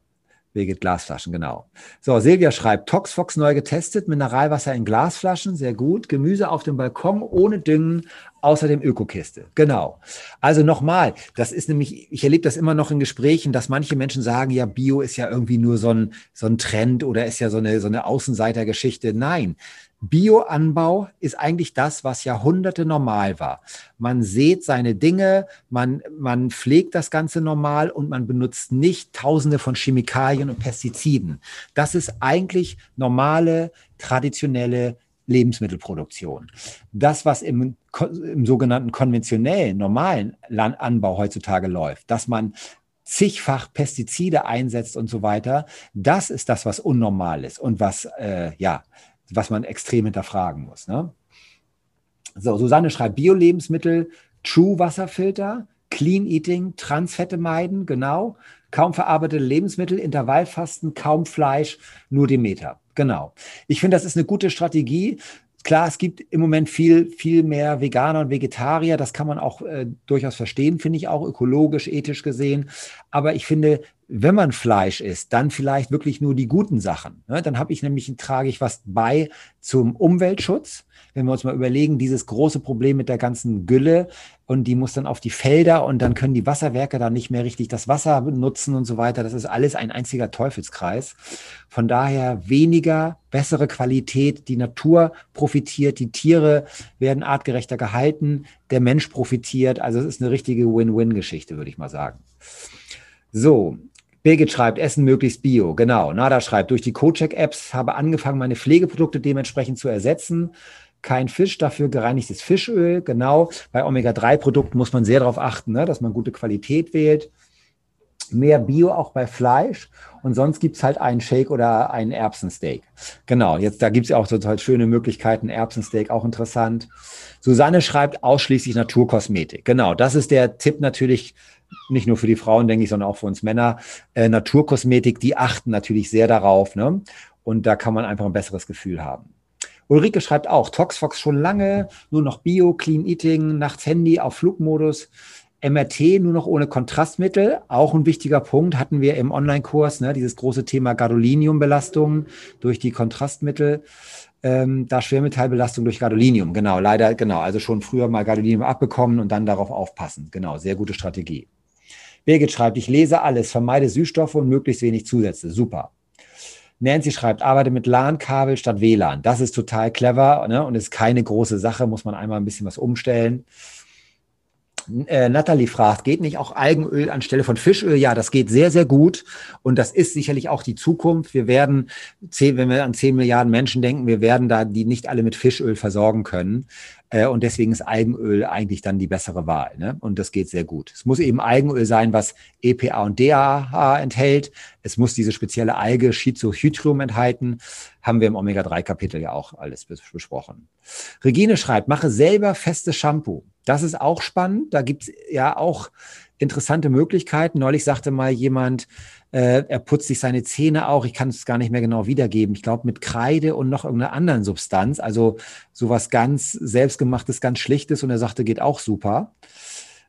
Birgit Glasflaschen, genau. So, Silvia schreibt, Toxfox neu getestet, Mineralwasser in Glasflaschen, sehr gut. Gemüse auf dem Balkon ohne Düngen, außerdem Ökokiste. Genau. Also nochmal, das ist nämlich, ich erlebe das immer noch in Gesprächen, dass manche Menschen sagen, ja, Bio ist ja irgendwie nur so ein, so ein Trend oder ist ja so eine, so eine Außenseitergeschichte. Nein, Bioanbau ist eigentlich das, was Jahrhunderte normal war. Man sät seine Dinge, man, man pflegt das Ganze normal und man benutzt nicht tausende von Chemikalien und Pestiziden. Das ist eigentlich normale, traditionelle Lebensmittelproduktion. Das, was im, im sogenannten konventionellen, normalen Anbau heutzutage läuft, dass man zigfach Pestizide einsetzt und so weiter, das ist das, was unnormal ist und was, äh, ja, was man extrem hinterfragen muss. Ne? So, Susanne schreibt Bio-Lebensmittel, True Wasserfilter, Clean Eating, Transfette meiden, genau. Kaum verarbeitete Lebensmittel, Intervallfasten, kaum Fleisch, nur Demeter. Genau. Ich finde, das ist eine gute Strategie. Klar, es gibt im Moment viel, viel mehr Veganer und Vegetarier. Das kann man auch äh, durchaus verstehen, finde ich auch ökologisch, ethisch gesehen. Aber ich finde, wenn man Fleisch isst, dann vielleicht wirklich nur die guten Sachen. Ne? Dann habe ich nämlich, trage ich was bei zum Umweltschutz. Wenn wir uns mal überlegen, dieses große Problem mit der ganzen Gülle und die muss dann auf die Felder und dann können die Wasserwerke da nicht mehr richtig das Wasser nutzen und so weiter. Das ist alles ein einziger Teufelskreis. Von daher weniger, bessere Qualität. Die Natur profitiert, die Tiere werden artgerechter gehalten, der Mensch profitiert. Also es ist eine richtige Win-Win-Geschichte, würde ich mal sagen. So, Birgit schreibt, Essen möglichst bio. Genau. Nada schreibt, durch die CoCheck-Apps habe angefangen, meine Pflegeprodukte dementsprechend zu ersetzen. Kein Fisch, dafür gereinigtes Fischöl. Genau. Bei Omega-3-Produkten muss man sehr darauf achten, ne, dass man gute Qualität wählt. Mehr Bio auch bei Fleisch. Und sonst gibt's halt einen Shake oder einen Erbsensteak. Genau, jetzt da gibt's ja auch total schöne Möglichkeiten. Erbsensteak auch interessant. Susanne schreibt ausschließlich Naturkosmetik. Genau, das ist der Tipp natürlich nicht nur für die Frauen, denke ich, sondern auch für uns Männer, äh, Naturkosmetik, die achten natürlich sehr darauf. Ne? Und da kann man einfach ein besseres Gefühl haben. Ulrike schreibt auch, Toxfox schon lange, nur noch Bio, Clean Eating, nachts Handy auf Flugmodus. MRT nur noch ohne Kontrastmittel, auch ein wichtiger Punkt, hatten wir im Online-Kurs, ne, dieses große Thema Gadoliniumbelastung durch die Kontrastmittel. Ähm, da Schwermetallbelastung durch Gadolinium, genau, leider, genau, also schon früher mal Gadolinium abbekommen und dann darauf aufpassen. Genau, sehr gute Strategie. Birgit schreibt, ich lese alles, vermeide Süßstoffe und möglichst wenig Zusätze. Super. Nancy schreibt, arbeite mit LAN-Kabel statt WLAN. Das ist total clever ne? und ist keine große Sache, muss man einmal ein bisschen was umstellen. Äh, Natalie fragt, geht nicht auch Algenöl anstelle von Fischöl? Ja, das geht sehr, sehr gut. Und das ist sicherlich auch die Zukunft. Wir werden, wenn wir an 10 Milliarden Menschen denken, wir werden da die nicht alle mit Fischöl versorgen können. Äh, und deswegen ist Algenöl eigentlich dann die bessere Wahl. Ne? Und das geht sehr gut. Es muss eben Algenöl sein, was EPA und DAH enthält. Es muss diese spezielle Alge Schizohydrium enthalten. Haben wir im Omega-3-Kapitel ja auch alles besprochen. Regine schreibt, mache selber festes Shampoo. Das ist auch spannend. Da gibt es ja auch interessante Möglichkeiten. Neulich sagte mal jemand, äh, er putzt sich seine Zähne auch. Ich kann es gar nicht mehr genau wiedergeben. Ich glaube mit Kreide und noch irgendeiner anderen Substanz. Also sowas ganz selbstgemachtes, ganz schlichtes. Und er sagte, geht auch super.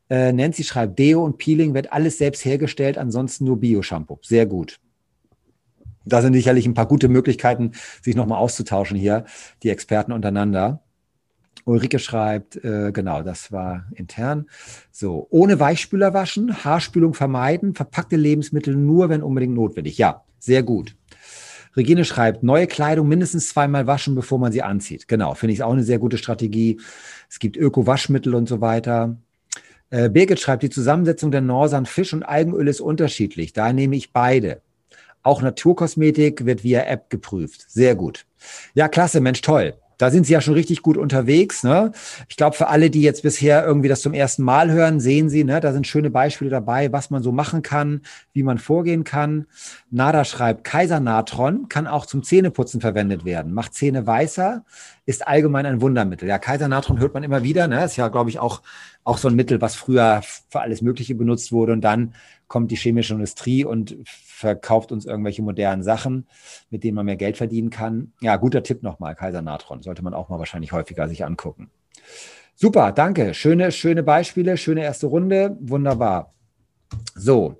Äh, Nancy schreibt, Deo und Peeling wird alles selbst hergestellt, ansonsten nur Bio-Shampoo. Sehr gut. Da sind sicherlich ein paar gute Möglichkeiten, sich nochmal auszutauschen hier, die Experten untereinander. Ulrike schreibt, äh, genau, das war intern. So, ohne Weichspüler waschen, Haarspülung vermeiden, verpackte Lebensmittel nur, wenn unbedingt notwendig. Ja, sehr gut. Regine schreibt, neue Kleidung mindestens zweimal waschen, bevor man sie anzieht. Genau, finde ich auch eine sehr gute Strategie. Es gibt Öko-Waschmittel und so weiter. Äh, Birgit schreibt, die Zusammensetzung der Norsan Fisch und Algenöl ist unterschiedlich. Da nehme ich beide. Auch Naturkosmetik wird via App geprüft. Sehr gut. Ja, klasse, Mensch, toll. Da sind Sie ja schon richtig gut unterwegs. Ne? Ich glaube, für alle, die jetzt bisher irgendwie das zum ersten Mal hören, sehen Sie, ne, da sind schöne Beispiele dabei, was man so machen kann, wie man vorgehen kann. Nada schreibt, Kaisernatron kann auch zum Zähneputzen verwendet werden, macht Zähne weißer, ist allgemein ein Wundermittel. Ja, Kaisernatron hört man immer wieder. Ne? Ist ja, glaube ich, auch, auch so ein Mittel, was früher für alles Mögliche benutzt wurde und dann kommt die chemische Industrie und verkauft uns irgendwelche modernen Sachen, mit denen man mehr Geld verdienen kann. Ja, guter Tipp nochmal, Kaiser Natron. Sollte man auch mal wahrscheinlich häufiger sich angucken. Super, danke. Schöne, schöne Beispiele, schöne erste Runde. Wunderbar. So,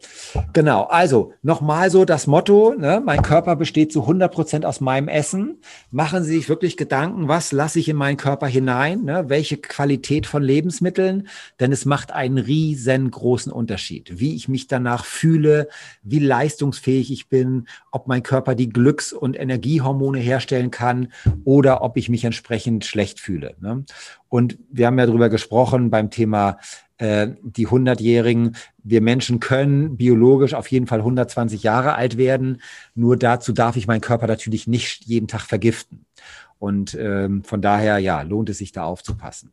genau. Also nochmal so das Motto, ne? mein Körper besteht zu 100 Prozent aus meinem Essen. Machen Sie sich wirklich Gedanken, was lasse ich in meinen Körper hinein? Ne? Welche Qualität von Lebensmitteln? Denn es macht einen riesengroßen Unterschied, wie ich mich danach fühle, wie leistungsfähig ich bin, ob mein Körper die Glücks- und Energiehormone herstellen kann oder ob ich mich entsprechend schlecht fühle. Ne? Und wir haben ja darüber gesprochen beim Thema äh, die 100-Jährigen. Wir Menschen können biologisch auf jeden Fall 120 Jahre alt werden. Nur dazu darf ich meinen Körper natürlich nicht jeden Tag vergiften. Und ähm, von daher, ja, lohnt es sich da aufzupassen.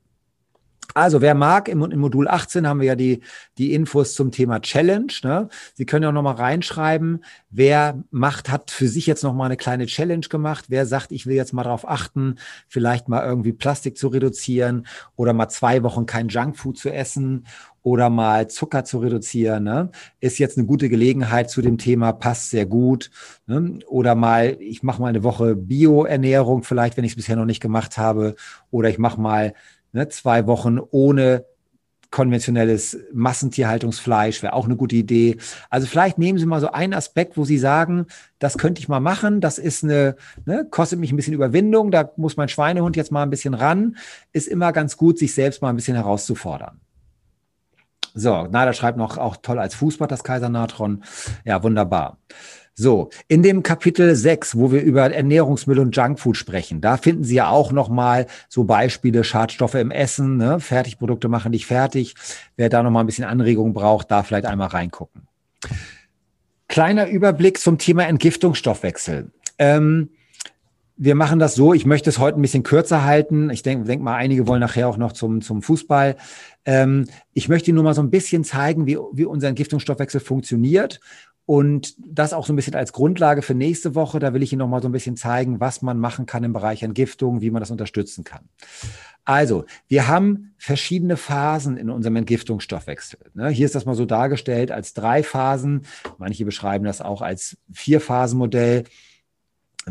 Also, wer mag, im, im, Modul 18 haben wir ja die, die Infos zum Thema Challenge. Ne? Sie können ja auch nochmal reinschreiben, wer macht, hat für sich jetzt nochmal eine kleine Challenge gemacht, wer sagt, ich will jetzt mal darauf achten, vielleicht mal irgendwie Plastik zu reduzieren oder mal zwei Wochen kein Junkfood zu essen oder mal Zucker zu reduzieren, ne? ist jetzt eine gute Gelegenheit zu dem Thema, passt sehr gut. Ne? Oder mal, ich mache mal eine Woche Bioernährung, vielleicht, wenn ich es bisher noch nicht gemacht habe, oder ich mache mal Ne, zwei Wochen ohne konventionelles Massentierhaltungsfleisch wäre auch eine gute Idee. Also vielleicht nehmen Sie mal so einen Aspekt, wo Sie sagen, das könnte ich mal machen, das ist eine, ne, kostet mich ein bisschen Überwindung, da muss mein Schweinehund jetzt mal ein bisschen ran, ist immer ganz gut, sich selbst mal ein bisschen herauszufordern. So, Nada schreibt noch auch toll als Fußbad das Kaisernatron. Ja, wunderbar. So, in dem Kapitel 6, wo wir über Ernährungsmittel und Junkfood sprechen, da finden Sie ja auch nochmal so Beispiele, Schadstoffe im Essen, ne? Fertigprodukte machen dich fertig. Wer da nochmal ein bisschen Anregung braucht, da vielleicht einmal reingucken. Kleiner Überblick zum Thema Entgiftungsstoffwechsel. Ähm, wir machen das so, ich möchte es heute ein bisschen kürzer halten. Ich denke denk mal, einige wollen nachher auch noch zum, zum Fußball. Ähm, ich möchte Ihnen nur mal so ein bisschen zeigen, wie, wie unser Entgiftungsstoffwechsel funktioniert und das auch so ein bisschen als Grundlage für nächste Woche. Da will ich Ihnen noch mal so ein bisschen zeigen, was man machen kann im Bereich Entgiftung, wie man das unterstützen kann. Also, wir haben verschiedene Phasen in unserem Entgiftungsstoffwechsel. Ne, hier ist das mal so dargestellt als drei Phasen. Manche beschreiben das auch als Vier-Phasen-Modell.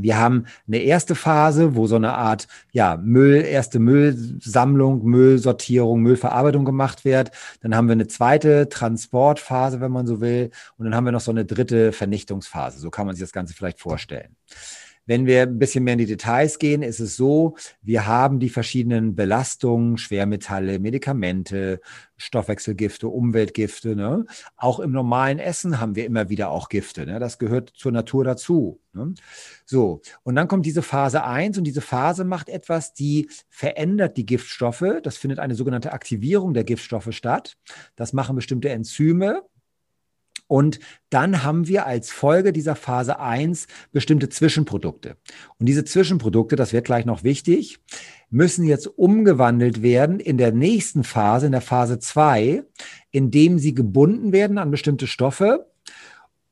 Wir haben eine erste Phase, wo so eine Art ja, Müll, erste Müllsammlung, Müllsortierung, Müllverarbeitung gemacht wird. Dann haben wir eine zweite Transportphase, wenn man so will. Und dann haben wir noch so eine dritte Vernichtungsphase. So kann man sich das Ganze vielleicht vorstellen. Wenn wir ein bisschen mehr in die Details gehen, ist es so, wir haben die verschiedenen Belastungen, Schwermetalle, Medikamente, Stoffwechselgifte, Umweltgifte. Ne? Auch im normalen Essen haben wir immer wieder auch Gifte. Ne? Das gehört zur Natur dazu. Ne? So, und dann kommt diese Phase 1 und diese Phase macht etwas, die verändert die Giftstoffe. Das findet eine sogenannte Aktivierung der Giftstoffe statt. Das machen bestimmte Enzyme. Und dann haben wir als Folge dieser Phase 1 bestimmte Zwischenprodukte. Und diese Zwischenprodukte, das wird gleich noch wichtig, müssen jetzt umgewandelt werden in der nächsten Phase, in der Phase 2, indem sie gebunden werden an bestimmte Stoffe.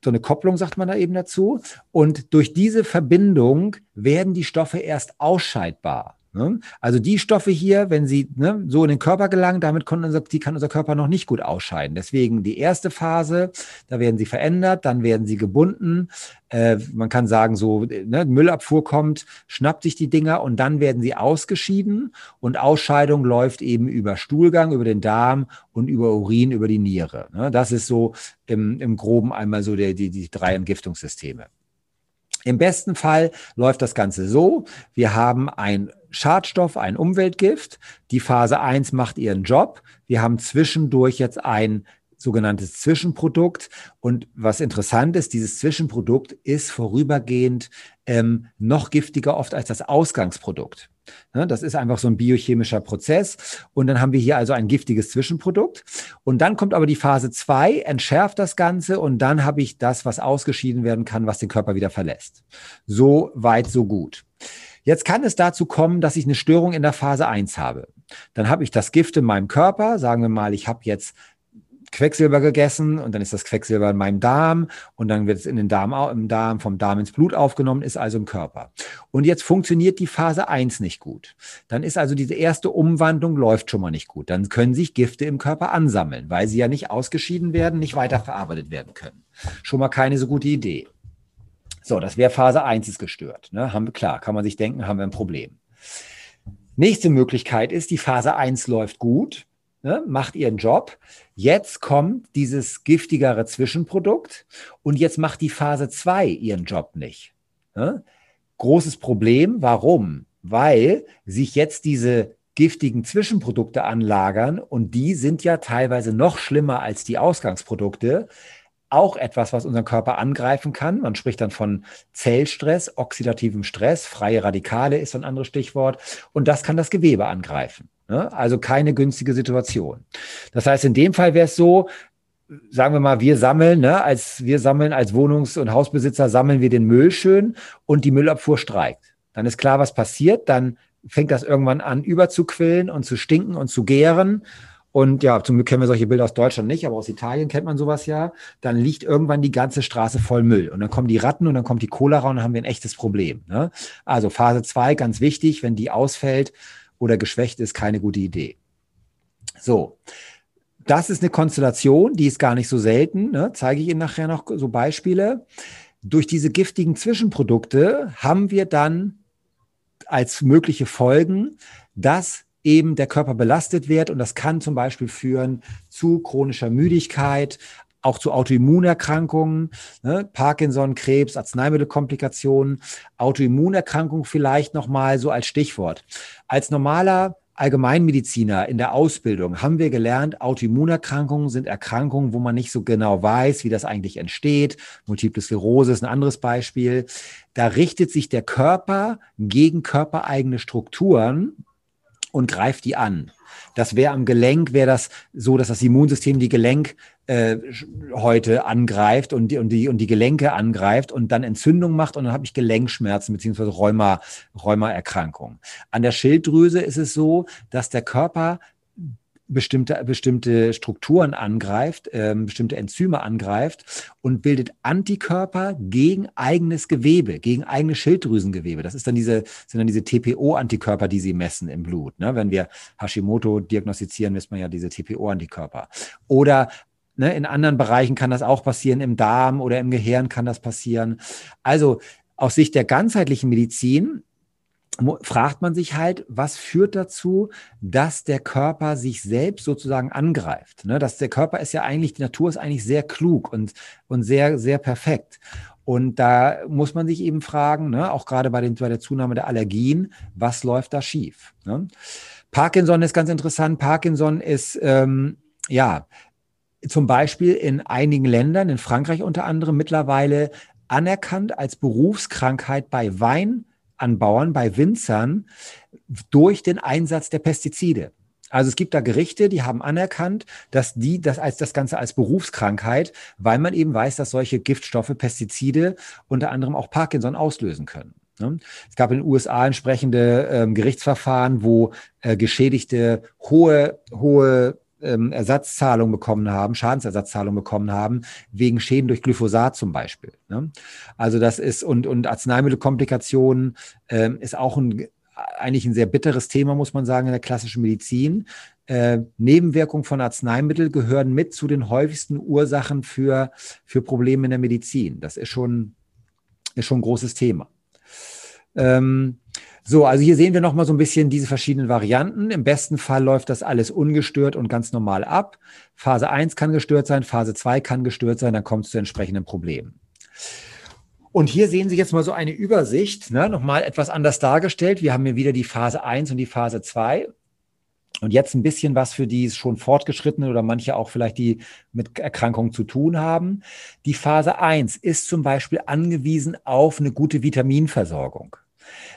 So eine Kopplung sagt man da eben dazu. Und durch diese Verbindung werden die Stoffe erst ausscheidbar. Ne? Also die Stoffe hier, wenn sie ne, so in den Körper gelangen, damit unser, die kann unser Körper noch nicht gut ausscheiden. Deswegen die erste Phase, da werden sie verändert, dann werden sie gebunden. Äh, man kann sagen, so ne, Müllabfuhr kommt, schnappt sich die Dinger und dann werden sie ausgeschieden. Und Ausscheidung läuft eben über Stuhlgang, über den Darm und über Urin, über die Niere. Ne? Das ist so im, im Groben einmal so der, die, die drei Entgiftungssysteme. Im besten Fall läuft das Ganze so, wir haben ein Schadstoff, ein Umweltgift. Die Phase 1 macht ihren Job. Wir haben zwischendurch jetzt ein sogenanntes Zwischenprodukt. Und was interessant ist, dieses Zwischenprodukt ist vorübergehend ähm, noch giftiger oft als das Ausgangsprodukt. Ne, das ist einfach so ein biochemischer Prozess. Und dann haben wir hier also ein giftiges Zwischenprodukt. Und dann kommt aber die Phase 2, entschärft das Ganze und dann habe ich das, was ausgeschieden werden kann, was den Körper wieder verlässt. So weit, so gut. Jetzt kann es dazu kommen, dass ich eine Störung in der Phase 1 habe. Dann habe ich das Gift in meinem Körper. Sagen wir mal, ich habe jetzt Quecksilber gegessen und dann ist das Quecksilber in meinem Darm und dann wird es in den Darm, im Darm, vom Darm ins Blut aufgenommen, ist also im Körper. Und jetzt funktioniert die Phase 1 nicht gut. Dann ist also diese erste Umwandlung läuft schon mal nicht gut. Dann können sich Gifte im Körper ansammeln, weil sie ja nicht ausgeschieden werden, nicht weiterverarbeitet werden können. Schon mal keine so gute Idee. So, das wäre Phase 1 ist gestört. Ne? Haben wir, klar, kann man sich denken, haben wir ein Problem. Nächste Möglichkeit ist, die Phase 1 läuft gut. Ne, macht ihren Job. Jetzt kommt dieses giftigere Zwischenprodukt und jetzt macht die Phase 2 ihren Job nicht. Ne? Großes Problem. Warum? Weil sich jetzt diese giftigen Zwischenprodukte anlagern und die sind ja teilweise noch schlimmer als die Ausgangsprodukte. Auch etwas, was unseren Körper angreifen kann. Man spricht dann von Zellstress, oxidativem Stress, freie Radikale ist ein anderes Stichwort. Und das kann das Gewebe angreifen. Ne? Also keine günstige Situation. Das heißt, in dem Fall wäre es so, sagen wir mal, wir sammeln, ne, als wir sammeln als Wohnungs- und Hausbesitzer sammeln wir den Müll schön und die Müllabfuhr streikt. Dann ist klar, was passiert. Dann fängt das irgendwann an, überzuquillen und zu stinken und zu gären. Und ja, zum Glück kennen wir solche Bilder aus Deutschland nicht, aber aus Italien kennt man sowas ja. Dann liegt irgendwann die ganze Straße voll Müll. Und dann kommen die Ratten und dann kommt die Cholera und dann haben wir ein echtes Problem. Ne? Also Phase 2, ganz wichtig, wenn die ausfällt oder geschwächt ist, keine gute Idee. So. Das ist eine Konstellation, die ist gar nicht so selten. Ne? Zeige ich Ihnen nachher noch so Beispiele. Durch diese giftigen Zwischenprodukte haben wir dann als mögliche Folgen, dass eben der Körper belastet wird und das kann zum Beispiel führen zu chronischer Müdigkeit, auch zu Autoimmunerkrankungen, ne? Parkinson, Krebs, Arzneimittelkomplikationen, Autoimmunerkrankung vielleicht nochmal so als Stichwort. Als normaler Allgemeinmediziner in der Ausbildung haben wir gelernt, Autoimmunerkrankungen sind Erkrankungen, wo man nicht so genau weiß, wie das eigentlich entsteht. Multiple Sklerose ist ein anderes Beispiel. Da richtet sich der Körper gegen körpereigene Strukturen und greift die an. Das wäre am Gelenk, wäre das so, dass das Immunsystem die Gelenk äh, heute angreift und die, und, die, und die Gelenke angreift und dann Entzündung macht und dann habe ich Gelenkschmerzen beziehungsweise Rheuma, Rheumaerkrankungen. An der Schilddrüse ist es so, dass der Körper bestimmte, bestimmte Strukturen angreift, äh, bestimmte Enzyme angreift und bildet Antikörper gegen eigenes Gewebe, gegen eigene Schilddrüsengewebe. Das ist dann diese, sind dann diese TPO-Antikörper, die sie messen im Blut. Ne? Wenn wir Hashimoto diagnostizieren, misst man ja diese TPO-Antikörper. Oder ne, in anderen Bereichen kann das auch passieren, im Darm oder im Gehirn kann das passieren. Also aus Sicht der ganzheitlichen Medizin fragt man sich halt, was führt dazu, dass der Körper sich selbst sozusagen angreift. Ne? Dass der Körper ist ja eigentlich, die Natur ist eigentlich sehr klug und, und sehr, sehr perfekt. Und da muss man sich eben fragen, ne, auch gerade bei, den, bei der Zunahme der Allergien, was läuft da schief? Ne? Parkinson ist ganz interessant. Parkinson ist, ähm, ja, zum Beispiel in einigen Ländern, in Frankreich unter anderem, mittlerweile anerkannt als Berufskrankheit bei Wein Anbauern, bei Winzern durch den Einsatz der Pestizide. Also es gibt da Gerichte, die haben anerkannt, dass die das als das Ganze als Berufskrankheit, weil man eben weiß, dass solche Giftstoffe, Pestizide unter anderem auch Parkinson auslösen können. Ne? Es gab in den USA entsprechende ähm, Gerichtsverfahren, wo äh, Geschädigte hohe, hohe ähm, Ersatzzahlungen bekommen haben, Schadensersatzzahlungen bekommen haben, wegen Schäden durch Glyphosat zum Beispiel. Ne? Also das ist, und, und Arzneimittelkomplikationen ähm, ist auch ein, eigentlich ein sehr bitteres Thema, muss man sagen, in der klassischen Medizin. Äh, Nebenwirkungen von Arzneimitteln gehören mit zu den häufigsten Ursachen für, für Probleme in der Medizin. Das ist schon, ist schon ein großes Thema. Ähm, so, also hier sehen wir nochmal so ein bisschen diese verschiedenen Varianten. Im besten Fall läuft das alles ungestört und ganz normal ab. Phase 1 kann gestört sein, Phase 2 kann gestört sein, dann kommt es zu entsprechenden Problemen. Und hier sehen Sie jetzt mal so eine Übersicht, ne, nochmal etwas anders dargestellt. Wir haben hier wieder die Phase 1 und die Phase 2. Und jetzt ein bisschen was für die schon fortgeschrittenen oder manche auch vielleicht die mit Erkrankungen zu tun haben. Die Phase 1 ist zum Beispiel angewiesen auf eine gute Vitaminversorgung.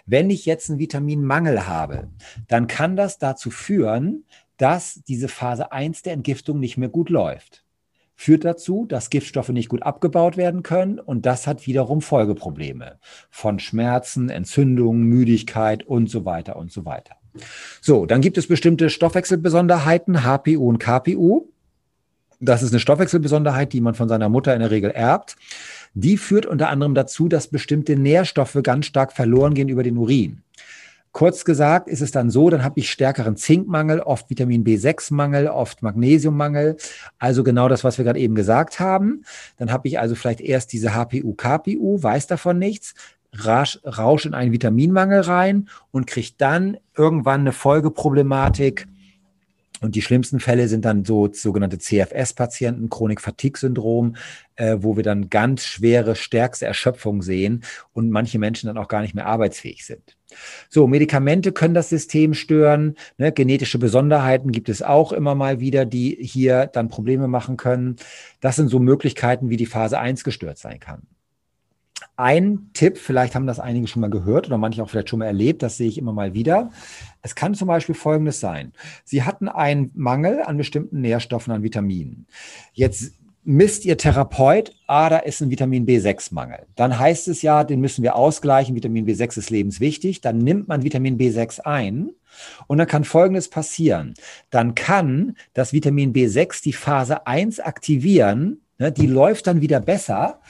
Wenn ich jetzt einen Vitaminmangel habe, dann kann das dazu führen, dass diese Phase 1 der Entgiftung nicht mehr gut läuft. Führt dazu, dass Giftstoffe nicht gut abgebaut werden können und das hat wiederum Folgeprobleme von Schmerzen, Entzündungen, Müdigkeit und so weiter und so weiter. So, dann gibt es bestimmte Stoffwechselbesonderheiten, HPU und KPU. Das ist eine Stoffwechselbesonderheit, die man von seiner Mutter in der Regel erbt. Die führt unter anderem dazu, dass bestimmte Nährstoffe ganz stark verloren gehen über den Urin. Kurz gesagt ist es dann so, dann habe ich stärkeren Zinkmangel, oft Vitamin B6-Mangel, oft Magnesiummangel. Also genau das, was wir gerade eben gesagt haben. Dann habe ich also vielleicht erst diese HPU, KPU, weiß davon nichts, rasch, rausch in einen Vitaminmangel rein und kriege dann irgendwann eine Folgeproblematik Und die schlimmsten Fälle sind dann so sogenannte CFS-Patienten, Chronik-Fatigue-Syndrom, äh, wo wir dann ganz schwere, stärkste Erschöpfung sehen und manche Menschen dann auch gar nicht mehr arbeitsfähig sind. So, Medikamente können das System stören. Ne? Genetische Besonderheiten gibt es auch immer mal wieder, die hier dann Probleme machen können. Das sind so Möglichkeiten, wie die Phase 1 gestört sein kann. Ein Tipp, vielleicht haben das einige schon mal gehört oder manche auch vielleicht schon mal erlebt, das sehe ich immer mal wieder. Es kann zum Beispiel Folgendes sein. Sie hatten einen Mangel an bestimmten Nährstoffen, an Vitaminen. Jetzt misst Ihr Therapeut, ah, da ist ein Vitamin B6-Mangel. Dann heißt es ja, den müssen wir ausgleichen. Vitamin B6 ist lebenswichtig. Dann nimmt man Vitamin B6 ein und dann kann Folgendes passieren. Dann kann das Vitamin B6 die Phase 1 aktivieren. Ne, die läuft dann wieder besser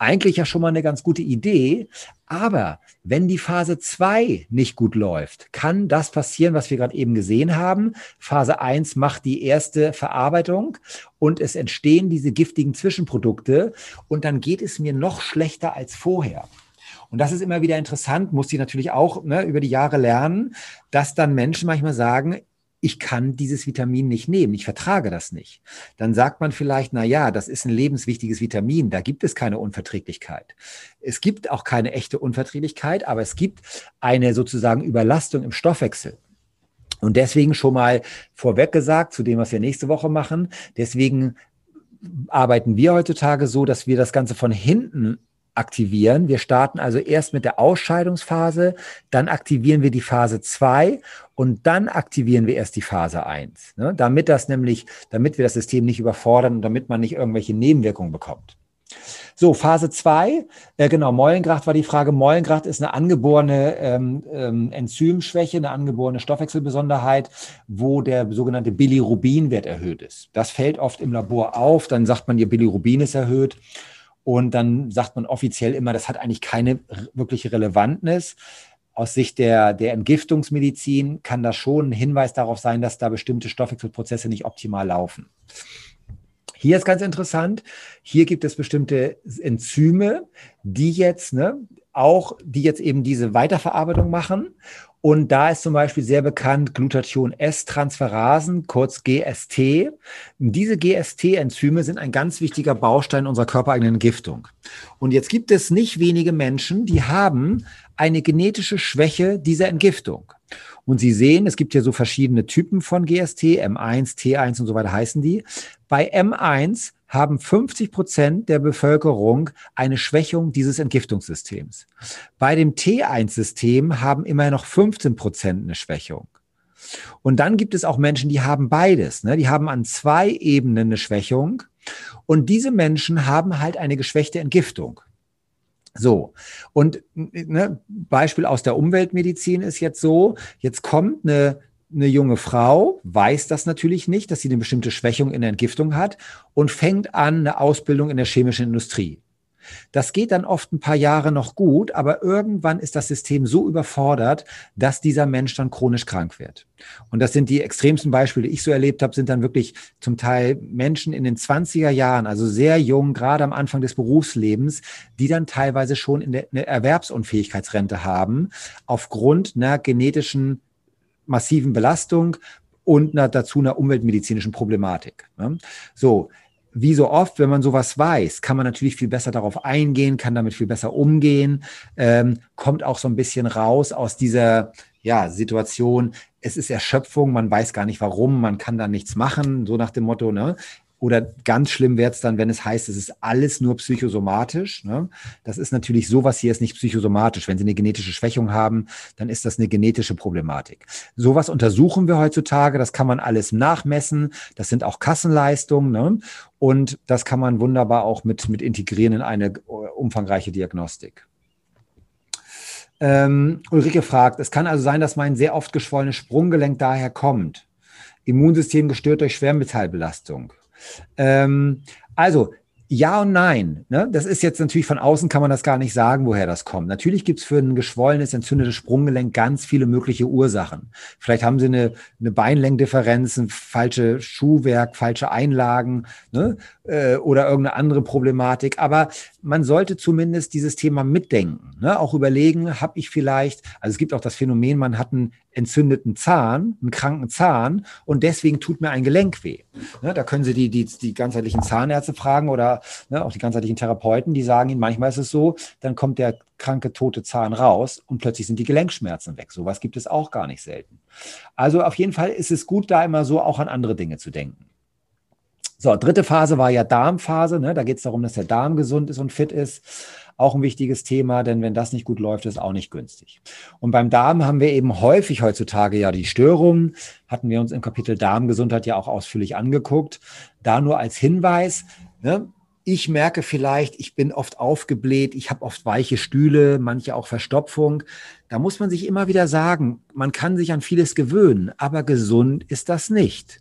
eigentlich ja schon mal eine ganz gute Idee. Aber wenn die Phase 2 nicht gut läuft, kann das passieren, was wir gerade eben gesehen haben. Phase 1 macht die erste Verarbeitung und es entstehen diese giftigen Zwischenprodukte und dann geht es mir noch schlechter als vorher. Und das ist immer wieder interessant, muss ich natürlich auch ne, über die Jahre lernen, dass dann Menschen manchmal sagen, ich kann dieses Vitamin nicht nehmen, ich vertrage das nicht. Dann sagt man vielleicht, na ja, das ist ein lebenswichtiges Vitamin, da gibt es keine Unverträglichkeit. Es gibt auch keine echte Unverträglichkeit, aber es gibt eine sozusagen Überlastung im Stoffwechsel. Und deswegen schon mal vorweg gesagt, zu dem, was wir nächste Woche machen, deswegen arbeiten wir heutzutage so, dass wir das Ganze von hinten aktivieren. Wir starten also erst mit der Ausscheidungsphase, dann aktivieren wir die Phase 2 und dann aktivieren wir erst die Phase 1, ne? damit das nämlich, damit wir das System nicht überfordern und damit man nicht irgendwelche Nebenwirkungen bekommt. So, Phase 2, äh, genau, Mollengracht war die Frage. Mollengracht ist eine angeborene ähm, ähm, Enzymschwäche, eine angeborene Stoffwechselbesonderheit, wo der sogenannte Bilirubinwert erhöht ist. Das fällt oft im Labor auf, dann sagt man, ihr Bilirubin ist erhöht. Und dann sagt man offiziell immer, das hat eigentlich keine wirkliche Relevanz. Aus Sicht der, der Entgiftungsmedizin kann das schon ein Hinweis darauf sein, dass da bestimmte Stoffwechselprozesse nicht optimal laufen. Hier ist ganz interessant, hier gibt es bestimmte Enzyme, die jetzt ne, auch, die jetzt eben diese Weiterverarbeitung machen und da ist zum Beispiel sehr bekannt Glutathion-S-Transferasen, kurz GST. Diese GST-Enzyme sind ein ganz wichtiger Baustein unserer körpereigenen Entgiftung. Und jetzt gibt es nicht wenige Menschen, die haben eine genetische Schwäche dieser Entgiftung. Und Sie sehen, es gibt ja so verschiedene Typen von GST, M1, T1 und so weiter heißen die. Bei M1 haben 50 Prozent der Bevölkerung eine Schwächung dieses Entgiftungssystems. Bei dem T1-System haben immer noch 15 Prozent eine Schwächung. Und dann gibt es auch Menschen, die haben beides. Ne? Die haben an zwei Ebenen eine Schwächung. Und diese Menschen haben halt eine geschwächte Entgiftung. So, und ne, Beispiel aus der Umweltmedizin ist jetzt so, jetzt kommt eine eine junge Frau weiß das natürlich nicht, dass sie eine bestimmte Schwächung in der Entgiftung hat und fängt an eine Ausbildung in der chemischen Industrie. Das geht dann oft ein paar Jahre noch gut, aber irgendwann ist das System so überfordert, dass dieser Mensch dann chronisch krank wird. Und das sind die extremsten Beispiele, die ich so erlebt habe, sind dann wirklich zum Teil Menschen in den 20er Jahren, also sehr jung, gerade am Anfang des Berufslebens, die dann teilweise schon eine Erwerbsunfähigkeitsrente haben, aufgrund einer genetischen massiven Belastung und einer, dazu einer umweltmedizinischen Problematik. Ne? So, wie so oft, wenn man sowas weiß, kann man natürlich viel besser darauf eingehen, kann damit viel besser umgehen, ähm, kommt auch so ein bisschen raus aus dieser ja, Situation. Es ist Erschöpfung, man weiß gar nicht warum, man kann da nichts machen, so nach dem Motto, ne? Oder ganz schlimm wird es dann, wenn es heißt, es ist alles nur psychosomatisch. Ne? Das ist natürlich sowas hier ist nicht psychosomatisch. Wenn Sie eine genetische Schwächung haben, dann ist das eine genetische Problematik. Sowas untersuchen wir heutzutage. Das kann man alles nachmessen. Das sind auch Kassenleistungen. Ne? Und das kann man wunderbar auch mit, mit integrieren in eine umfangreiche Diagnostik. Ähm, Ulrike fragt, es kann also sein, dass mein sehr oft geschwollenes Sprunggelenk daher kommt. Immunsystem gestört durch Schwermetallbelastung. Ähm, also, ja und nein. Ne? Das ist jetzt natürlich von außen kann man das gar nicht sagen, woher das kommt. Natürlich gibt es für ein geschwollenes, entzündetes Sprunggelenk ganz viele mögliche Ursachen. Vielleicht haben Sie eine, eine Beinlängendifferenz, ein falsche Schuhwerk, falsche Einlagen ne? äh, oder irgendeine andere Problematik. Aber man sollte zumindest dieses Thema mitdenken. Ne? Auch überlegen, habe ich vielleicht, also es gibt auch das Phänomen, man hat ein entzündeten Zahn, einen kranken Zahn und deswegen tut mir ein Gelenk weh. Ne, da können Sie die, die, die ganzheitlichen Zahnärzte fragen oder ne, auch die ganzheitlichen Therapeuten, die sagen Ihnen, manchmal ist es so, dann kommt der kranke, tote Zahn raus und plötzlich sind die Gelenkschmerzen weg. Sowas gibt es auch gar nicht selten. Also auf jeden Fall ist es gut, da immer so auch an andere Dinge zu denken. So, dritte Phase war ja Darmphase. Ne? Da geht es darum, dass der Darm gesund ist und fit ist. Auch ein wichtiges Thema, denn wenn das nicht gut läuft, ist auch nicht günstig. Und beim Darm haben wir eben häufig heutzutage ja die Störungen. Hatten wir uns im Kapitel Darmgesundheit ja auch ausführlich angeguckt. Da nur als Hinweis. Ne? Ich merke vielleicht, ich bin oft aufgebläht, ich habe oft weiche Stühle, manche auch Verstopfung. Da muss man sich immer wieder sagen, man kann sich an vieles gewöhnen, aber gesund ist das nicht.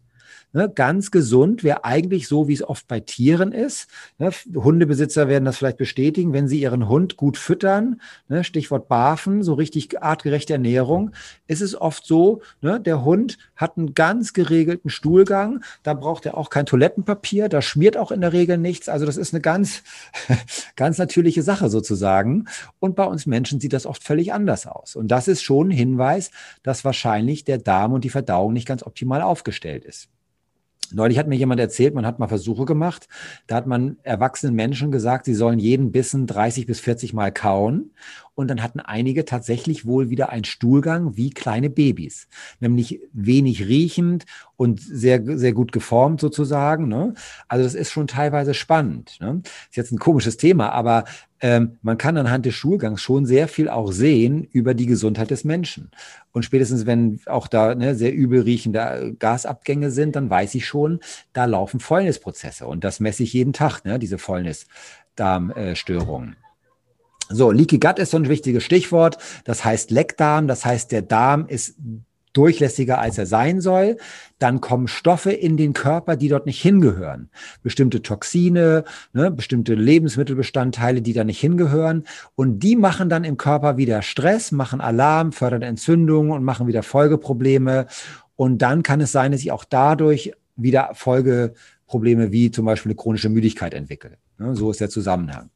Ne, ganz gesund wäre eigentlich so, wie es oft bei Tieren ist. Ne, Hundebesitzer werden das vielleicht bestätigen, wenn sie ihren Hund gut füttern, ne, Stichwort Barfen, so richtig artgerechte Ernährung, ist es oft so, ne, der Hund hat einen ganz geregelten Stuhlgang, da braucht er auch kein Toilettenpapier, da schmiert auch in der Regel nichts. Also das ist eine ganz, ganz natürliche Sache sozusagen. Und bei uns Menschen sieht das oft völlig anders aus. Und das ist schon ein Hinweis, dass wahrscheinlich der Darm und die Verdauung nicht ganz optimal aufgestellt ist. Neulich hat mir jemand erzählt, man hat mal Versuche gemacht. Da hat man erwachsenen Menschen gesagt, sie sollen jeden Bissen 30 bis 40 Mal kauen. Und dann hatten einige tatsächlich wohl wieder einen Stuhlgang wie kleine Babys. Nämlich wenig riechend und sehr, sehr gut geformt sozusagen. Ne? Also das ist schon teilweise spannend. Ne? Ist jetzt ein komisches Thema, aber ähm, man kann anhand des Schulgangs schon sehr viel auch sehen über die Gesundheit des Menschen. Und spätestens, wenn auch da ne, sehr übel riechende Gasabgänge sind, dann weiß ich schon, da laufen Fäulnisprozesse. Und das messe ich jeden Tag, ne, diese Fäulnisdarmstörungen. So, Leaky Gut ist so ein wichtiges Stichwort. Das heißt Leckdarm, das heißt, der Darm ist durchlässiger, als er sein soll. Dann kommen Stoffe in den Körper, die dort nicht hingehören. Bestimmte Toxine, ne, bestimmte Lebensmittelbestandteile, die da nicht hingehören. Und die machen dann im Körper wieder Stress, machen Alarm, fördern Entzündungen und machen wieder Folgeprobleme. Und dann kann es sein, dass ich auch dadurch wieder Folgeprobleme wie zum Beispiel eine chronische Müdigkeit entwickle. Ne, so ist der Zusammenhang.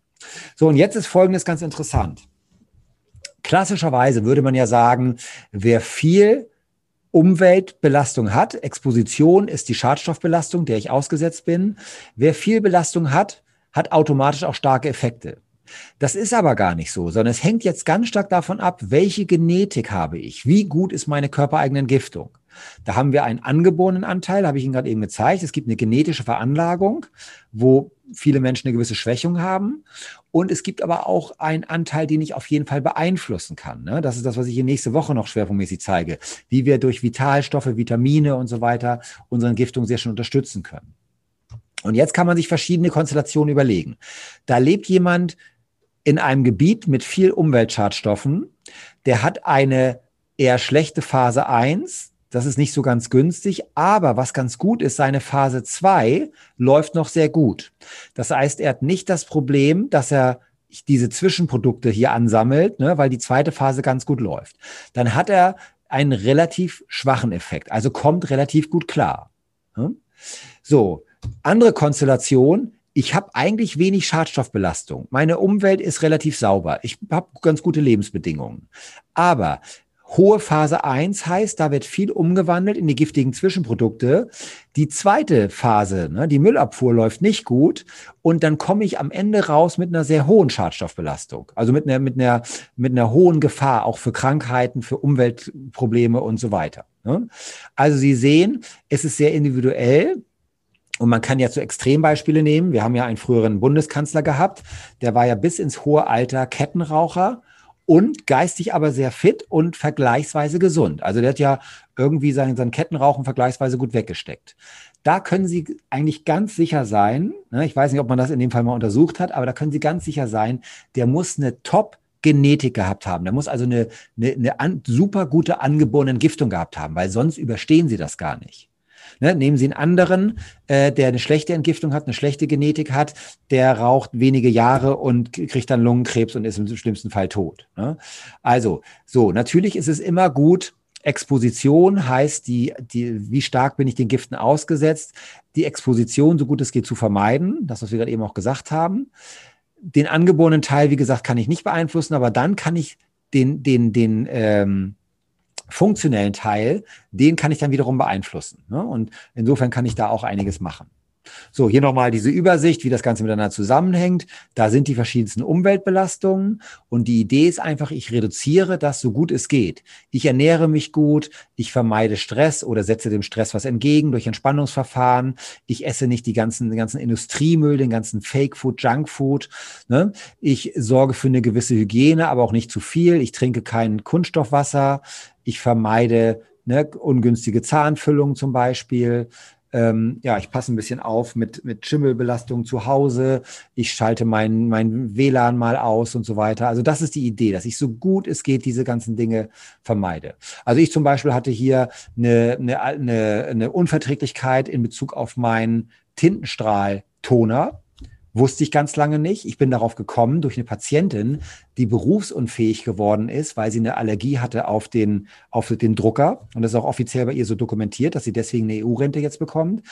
So, und jetzt ist Folgendes ganz interessant. Klassischerweise würde man ja sagen, wer viel Umweltbelastung hat, Exposition ist die Schadstoffbelastung, der ich ausgesetzt bin. Wer viel Belastung hat, hat automatisch auch starke Effekte. Das ist aber gar nicht so, sondern es hängt jetzt ganz stark davon ab, welche Genetik habe ich, wie gut ist meine körpereigene Entgiftung. Da haben wir einen angeborenen Anteil, habe ich Ihnen gerade eben gezeigt. Es gibt eine genetische Veranlagung, wo viele Menschen eine gewisse Schwächung haben. Und es gibt aber auch einen Anteil, den ich auf jeden Fall beeinflussen kann. Ne? Das ist das, was ich hier nächste Woche noch schwerpunktmäßig zeige, wie wir durch Vitalstoffe, Vitamine und so weiter unsere Entgiftung sehr schön unterstützen können. Und jetzt kann man sich verschiedene Konstellationen überlegen. Da lebt jemand in einem Gebiet mit viel Umweltschadstoffen, der hat eine eher schlechte Phase 1, das ist nicht so ganz günstig, aber was ganz gut ist, seine Phase 2 läuft noch sehr gut. Das heißt, er hat nicht das Problem, dass er diese Zwischenprodukte hier ansammelt, ne, weil die zweite Phase ganz gut läuft. Dann hat er einen relativ schwachen Effekt, also kommt relativ gut klar. Ne? So, andere Konstellation, ich habe eigentlich wenig Schadstoffbelastung. Meine Umwelt ist relativ sauber. Ich habe ganz gute Lebensbedingungen. Aber Hohe Phase 1 heißt, da wird viel umgewandelt in die giftigen Zwischenprodukte. Die zweite Phase, ne, die Müllabfuhr läuft nicht gut und dann komme ich am Ende raus mit einer sehr hohen Schadstoffbelastung. Also mit einer, mit einer, mit einer hohen Gefahr, auch für Krankheiten, für Umweltprobleme und so weiter. Ne? Also Sie sehen, es ist sehr individuell. Und man kann ja zu Extrembeispiele nehmen. Wir haben ja einen früheren Bundeskanzler gehabt, der war ja bis ins hohe Alter Kettenraucher und geistig aber sehr fit und vergleichsweise gesund. Also der hat ja irgendwie sein, sein Kettenrauchen vergleichsweise gut weggesteckt. Da können Sie eigentlich ganz sicher sein, ne, ich weiß nicht, ob man das in dem Fall mal untersucht hat, aber da können Sie ganz sicher sein, der muss eine Top- Genetik gehabt haben. Der muss also eine, eine, eine super gute angeborene Entgiftung gehabt haben, weil sonst überstehen sie das gar nicht. Ne, nehmen Sie einen anderen, äh, der eine schlechte Entgiftung hat, eine schlechte Genetik hat, der raucht wenige Jahre und kriegt dann Lungenkrebs und ist im schlimmsten Fall tot. Ne? Also, so, natürlich ist es immer gut, Exposition heißt, die, die, wie stark bin ich den Giften ausgesetzt, die Exposition, so gut es geht, zu vermeiden, das, was wir gerade eben auch gesagt haben. Den angeborenen Teil, wie gesagt, kann ich nicht beeinflussen, aber dann kann ich den, den, den, ähm, funktionellen Teil, den kann ich dann wiederum beeinflussen. Ne? Und insofern kann ich da auch einiges machen. So, hier nochmal diese Übersicht, wie das Ganze miteinander zusammenhängt. Da sind die verschiedensten Umweltbelastungen und die Idee ist einfach, ich reduziere das so gut es geht. Ich ernähre mich gut, ich vermeide Stress oder setze dem Stress was entgegen durch Entspannungsverfahren. Ich esse nicht die ganzen, den ganzen Industriemüll, den ganzen Fake Food, Junk Food. Ne? Ich sorge für eine gewisse Hygiene, aber auch nicht zu viel. Ich trinke kein Kunststoffwasser. Ich vermeide ne, ungünstige Zahnfüllung zum Beispiel ähm, ja, ich passe ein bisschen auf mit, mit Schimmelbelastung zu Hause. Ich schalte mein, mein WLAN mal aus und so weiter. Also das ist die Idee, dass ich so gut es geht diese ganzen Dinge vermeide. Also ich zum Beispiel hatte hier eine, eine, eine, eine Unverträglichkeit in Bezug auf meinen Tintenstrahl-Toner. Wusste ich ganz lange nicht. Ich bin darauf gekommen durch eine Patientin, die berufsunfähig geworden ist, weil sie eine Allergie hatte auf den, auf den Drucker. Und das ist auch offiziell bei ihr so dokumentiert, dass sie deswegen eine EU-Rente jetzt bekommt.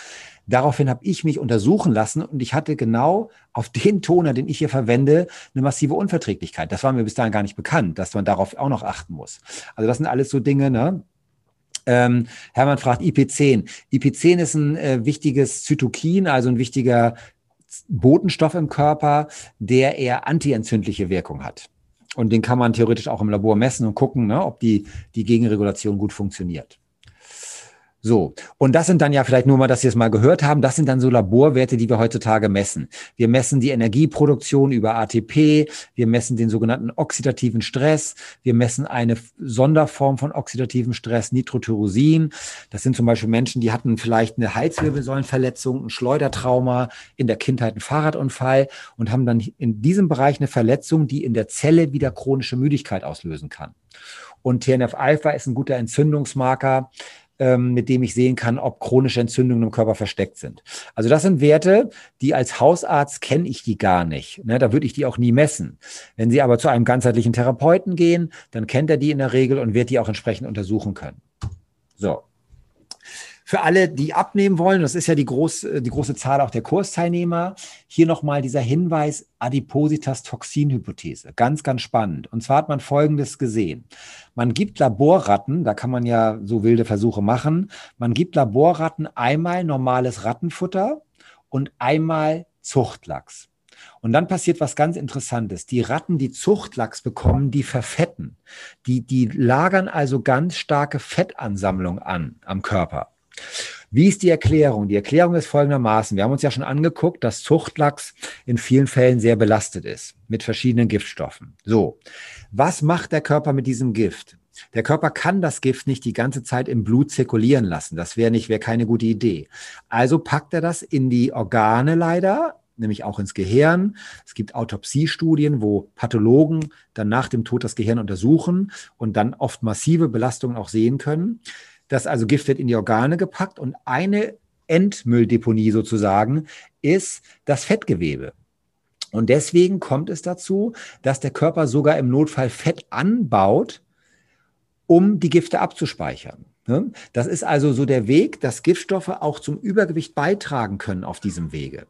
Daraufhin habe ich mich untersuchen lassen und ich hatte genau auf den Toner, den ich hier verwende, eine massive Unverträglichkeit. Das war mir bis dahin gar nicht bekannt, dass man darauf auch noch achten muss. Also das sind alles so Dinge, ne? Ähm, Hermann fragt IP10. IP10 ist ein äh, wichtiges Zytokin, also ein wichtiger Botenstoff im Körper, der eher antientzündliche Wirkung hat. Und den kann man theoretisch auch im Labor messen und gucken, ne, ob die, die Gegenregulation gut funktioniert. So, und das sind dann ja vielleicht nur mal, dass Sie es mal gehört haben, das sind dann so Laborwerte, die wir heutzutage messen. Wir messen die Energieproduktion über ATP, wir messen den sogenannten oxidativen Stress, wir messen eine Sonderform von oxidativem Stress, Nitrotyrosin. Das sind zum Beispiel Menschen, die hatten vielleicht eine Halswirbelsäulenverletzung, ein Schleudertrauma, in der Kindheit einen Fahrradunfall und haben dann in diesem Bereich eine Verletzung, die in der Zelle wieder chronische Müdigkeit auslösen kann. Und TNF-Alpha ist ein guter Entzündungsmarker ähm, mit dem ich sehen kann, ob chronische Entzündungen im Körper versteckt sind. Also das sind Werte, die als Hausarzt kenne ich die gar nicht. Ne? Da würde ich die auch nie messen. Wenn Sie aber zu einem ganzheitlichen Therapeuten gehen, dann kennt er die in der Regel und wird die auch entsprechend untersuchen können. So. Für alle, die abnehmen wollen, das ist ja die, groß, die große Zahl auch der Kursteilnehmer, hier nochmal dieser Hinweis Adipositas-Toxin-Hypothese. Ganz, ganz spannend. Und zwar hat man Folgendes gesehen. Man gibt Laborratten, da kann man ja so wilde Versuche machen, man gibt Laborratten einmal normales Rattenfutter und einmal Zuchtlachs. Und dann passiert was ganz Interessantes. Die Ratten, die Zuchtlachs bekommen, die verfetten. Die, die lagern also ganz starke Fettansammlung an am Körper. Wie ist die Erklärung? Die Erklärung ist folgendermaßen. Wir haben uns ja schon angeguckt, dass Zuchtlachs in vielen Fällen sehr belastet ist mit verschiedenen Giftstoffen. So, was macht der Körper mit diesem Gift? Der Körper kann das Gift nicht die ganze Zeit im Blut zirkulieren lassen. Das wäre nicht, wäre keine gute Idee. Also packt er das in die Organe leider, nämlich auch ins Gehirn. Es gibt Autopsiestudien, wo Pathologen dann nach dem Tod das Gehirn untersuchen und dann oft massive Belastungen auch sehen können. Das also Gift wird in die Organe gepackt und eine Endmülldeponie sozusagen ist das Fettgewebe. Und deswegen kommt es dazu, dass der Körper sogar im Notfall Fett anbaut, um die Gifte abzuspeichern. Ne? Das ist also so der Weg, dass Giftstoffe auch zum Übergewicht beitragen können auf diesem Wege.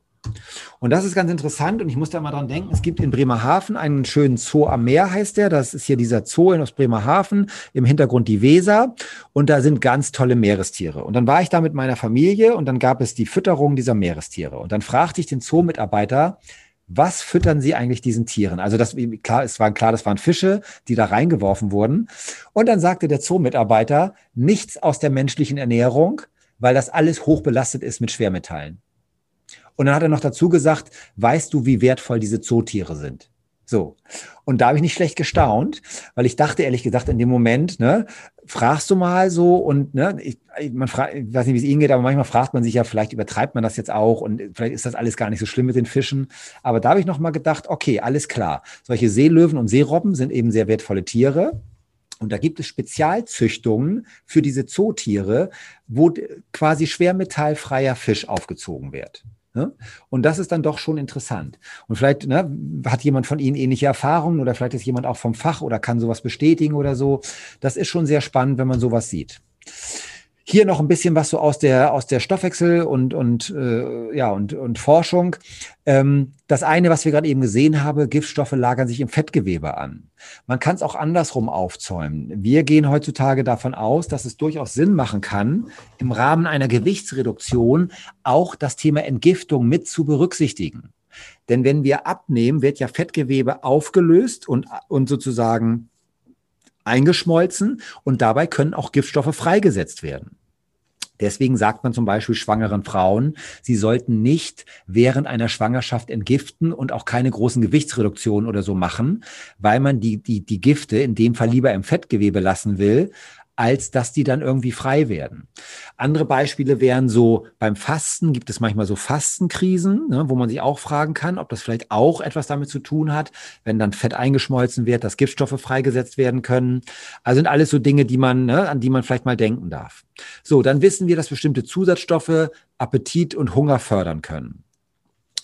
Und das ist ganz interessant und ich muss da mal dran denken, es gibt in Bremerhaven einen schönen Zoo am Meer, heißt der. Das ist hier dieser Zoo in Bremerhaven, im Hintergrund die Weser und da sind ganz tolle Meerestiere. Und dann war ich da mit meiner Familie und dann gab es die Fütterung dieser Meerestiere. Und dann fragte ich den Zoo-Mitarbeiter, was füttern Sie eigentlich diesen Tieren? Also das klar, es war klar, das waren Fische, die da reingeworfen wurden. Und dann sagte der Zoo-Mitarbeiter, nichts aus der menschlichen Ernährung, weil das alles hochbelastet ist mit Schwermetallen. Und dann hat er noch dazu gesagt, weißt du, wie wertvoll diese Zootiere sind? So. Und da habe ich nicht schlecht gestaunt, weil ich dachte, ehrlich gesagt, in dem Moment, ne, fragst du mal so und ne, ich, man fragt, ich weiß nicht, wie es Ihnen geht, aber manchmal fragt man sich ja, vielleicht übertreibt man das jetzt auch und vielleicht ist das alles gar nicht so schlimm mit den Fischen. Aber da habe ich nochmal gedacht, okay, alles klar. Solche Seelöwen und Seerobben sind eben sehr wertvolle Tiere. Und da gibt es Spezialzüchtungen für diese Zootiere, wo quasi schwermetallfreier Fisch aufgezogen wird. Ne? Und das ist dann doch schon interessant. Und vielleicht ne, hat jemand von Ihnen ähnliche Erfahrungen oder vielleicht ist jemand auch vom Fach oder kann sowas bestätigen oder so. Das ist schon sehr spannend, wenn man sowas sieht. Hier noch ein bisschen was so aus der, aus der Stoffwechsel und, und, äh, ja, und, und Forschung. Ähm, das eine, was wir gerade eben gesehen haben, Giftstoffe lagern sich im Fettgewebe an. Man kann es auch andersrum aufzäumen. Wir gehen heutzutage davon aus, dass es durchaus Sinn machen kann, im Rahmen einer Gewichtsreduktion auch das Thema Entgiftung mit zu berücksichtigen. Denn wenn wir abnehmen, wird ja Fettgewebe aufgelöst und, und sozusagen eingeschmolzen und dabei können auch Giftstoffe freigesetzt werden. Deswegen sagt man zum Beispiel schwangeren Frauen, sie sollten nicht während einer Schwangerschaft entgiften und auch keine großen Gewichtsreduktionen oder so machen, weil man die, die, die Gifte in dem Fall lieber im Fettgewebe lassen will, als dass die dann irgendwie frei werden. Andere Beispiele wären so, beim Fasten gibt es manchmal so Fastenkrisen, ne, wo man sich auch fragen kann, ob das vielleicht auch etwas damit zu tun hat, wenn dann Fett eingeschmolzen wird, dass Giftstoffe freigesetzt werden können. Also sind alles so Dinge, die man, ne, an die man vielleicht mal denken darf. So, dann wissen wir, dass bestimmte Zusatzstoffe Appetit und Hunger fördern können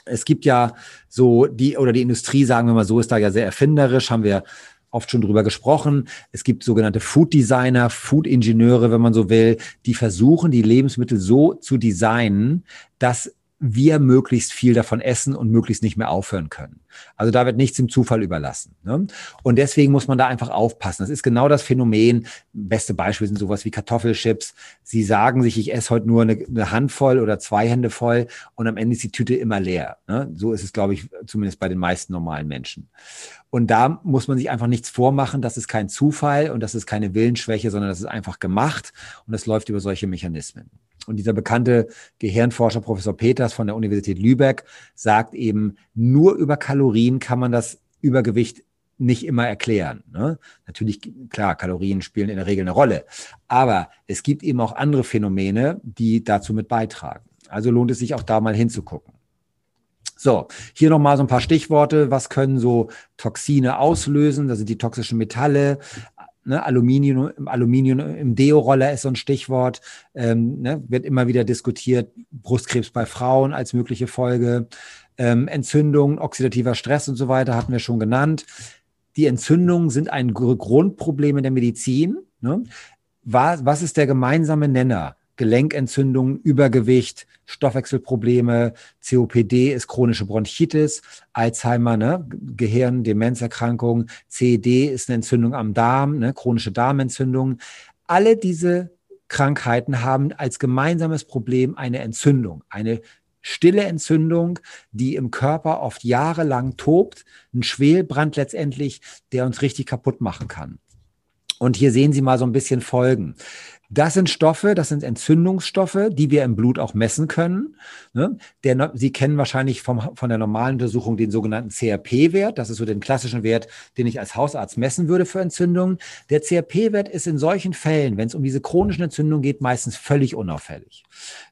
es gibt ja so die oder die Industrie, sagen wir mal so, ist da ja sehr erfinderisch, haben wir oft schon drüber gesprochen. Es gibt sogenannte Food Designer, Food Ingenieure, wenn man so will, die versuchen, die Lebensmittel so zu designen, dass wir möglichst viel davon essen und möglichst nicht mehr aufhören können. Also da wird nichts im Zufall überlassen. Ne? Und deswegen muss man da einfach aufpassen. Das ist genau das Phänomen. Beste Beispiel sind sowas wie Kartoffelchips. Sie sagen sich, ich esse heute nur eine, eine Handvoll oder zwei Hände voll und am Ende ist die Tüte immer leer. Ne? So ist es, glaube ich, zumindest bei den meisten normalen Menschen. Und da muss man sich einfach nichts vormachen. Das ist kein Zufall und das ist keine Willensschwäche, sondern das ist einfach gemacht und das läuft über solche Mechanismen. Und dieser bekannte Gehirnforscher Professor Peters von der Universität Lübeck sagt eben, nur über Kalorien kann man das Übergewicht nicht immer erklären. Ne? Natürlich, klar, Kalorien spielen in der Regel eine Rolle. Aber es gibt eben auch andere Phänomene, die dazu mit beitragen. Also lohnt es sich auch da mal hinzugucken. So, hier nochmal so ein paar Stichworte. Was können so Toxine auslösen? Das sind die toxischen Metalle, Ne, Aluminium, Aluminium im Deo-Roller ist so ein Stichwort, ähm, ne, wird immer wieder diskutiert. Brustkrebs bei Frauen als mögliche Folge, ähm, Entzündung, oxidativer Stress und so weiter hatten wir schon genannt. Die Entzündungen sind ein Grundproblem in der Medizin. Ne? Was, was ist der gemeinsame Nenner? Gelenkentzündungen, Übergewicht, Stoffwechselprobleme, COPD ist chronische Bronchitis, Alzheimer, ne, Gehirn, Demenzerkrankung, CED ist eine Entzündung am Darm, ne, chronische Darmentzündung. Alle diese Krankheiten haben als gemeinsames Problem eine Entzündung, eine stille Entzündung, die im Körper oft jahrelang tobt, ein Schwelbrand letztendlich, der uns richtig kaputt machen kann. Und hier sehen Sie mal so ein bisschen Folgen. Das sind Stoffe, das sind Entzündungsstoffe, die wir im Blut auch messen können. Ne? Der, Sie kennen wahrscheinlich vom, von der normalen Untersuchung den sogenannten CRP-Wert. Das ist so den klassischen Wert, den ich als Hausarzt messen würde für Entzündungen. Der CRP-Wert ist in solchen Fällen, wenn es um diese chronischen Entzündungen geht, meistens völlig unauffällig.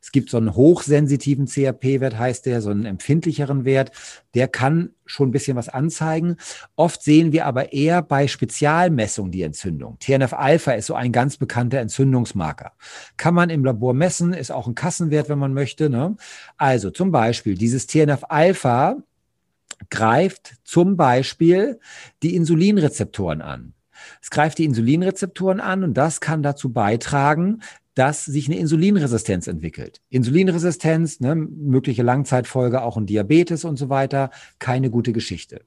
Es gibt so einen hochsensitiven CRP-Wert, heißt der, so einen empfindlicheren Wert. Der kann schon ein bisschen was anzeigen. Oft sehen wir aber eher bei Spezialmessungen die Entzündung. TNF-Alpha ist so ein ganz bekannter Entzündungsmarker. Kann man im Labor messen, ist auch ein Kassenwert, wenn man möchte. Ne? Also zum Beispiel dieses TNF-Alpha greift zum Beispiel die Insulinrezeptoren an. Es greift die Insulinrezeptoren an und das kann dazu beitragen, dass sich eine Insulinresistenz entwickelt. Insulinresistenz, ne, mögliche Langzeitfolge auch in Diabetes und so weiter, keine gute Geschichte.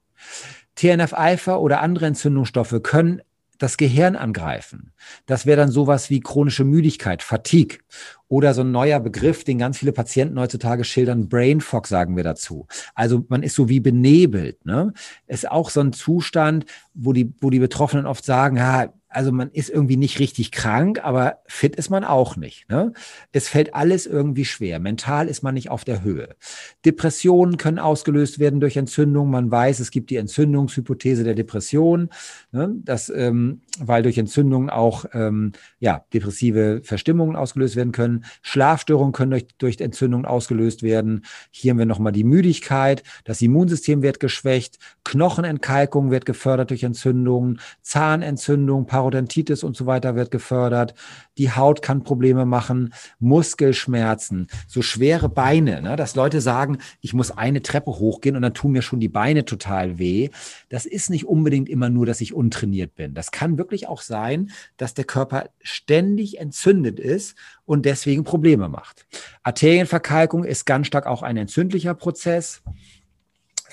TNF-Alpha oder andere Entzündungsstoffe können das Gehirn angreifen. Das wäre dann sowas wie chronische Müdigkeit, Fatigue oder so ein neuer Begriff, den ganz viele Patienten heutzutage schildern, Brain Fog sagen wir dazu. Also man ist so wie benebelt. Ne? Ist auch so ein Zustand, wo die, wo die Betroffenen oft sagen, ja, also man ist irgendwie nicht richtig krank, aber fit ist man auch nicht. Ne? Es fällt alles irgendwie schwer. Mental ist man nicht auf der Höhe. Depressionen können ausgelöst werden durch Entzündung. Man weiß, es gibt die Entzündungshypothese der Depression, ne? dass, ähm, weil durch Entzündungen auch ähm, ja, depressive Verstimmungen ausgelöst werden können. Schlafstörungen können durch, durch Entzündungen ausgelöst werden. Hier haben wir nochmal die Müdigkeit. Das Immunsystem wird geschwächt. Knochenentkalkung wird gefördert durch Entzündungen. Zahnentzündung, Parodontitis und so weiter wird gefördert. Die Haut kann Probleme machen, Muskelschmerzen, so schwere Beine, ne? dass Leute sagen, ich muss eine Treppe hochgehen und dann tun mir schon die Beine total weh. Das ist nicht unbedingt immer nur, dass ich untrainiert bin. Das kann wirklich auch sein, dass der Körper ständig entzündet ist und deswegen Probleme macht. Arterienverkalkung ist ganz stark auch ein entzündlicher Prozess.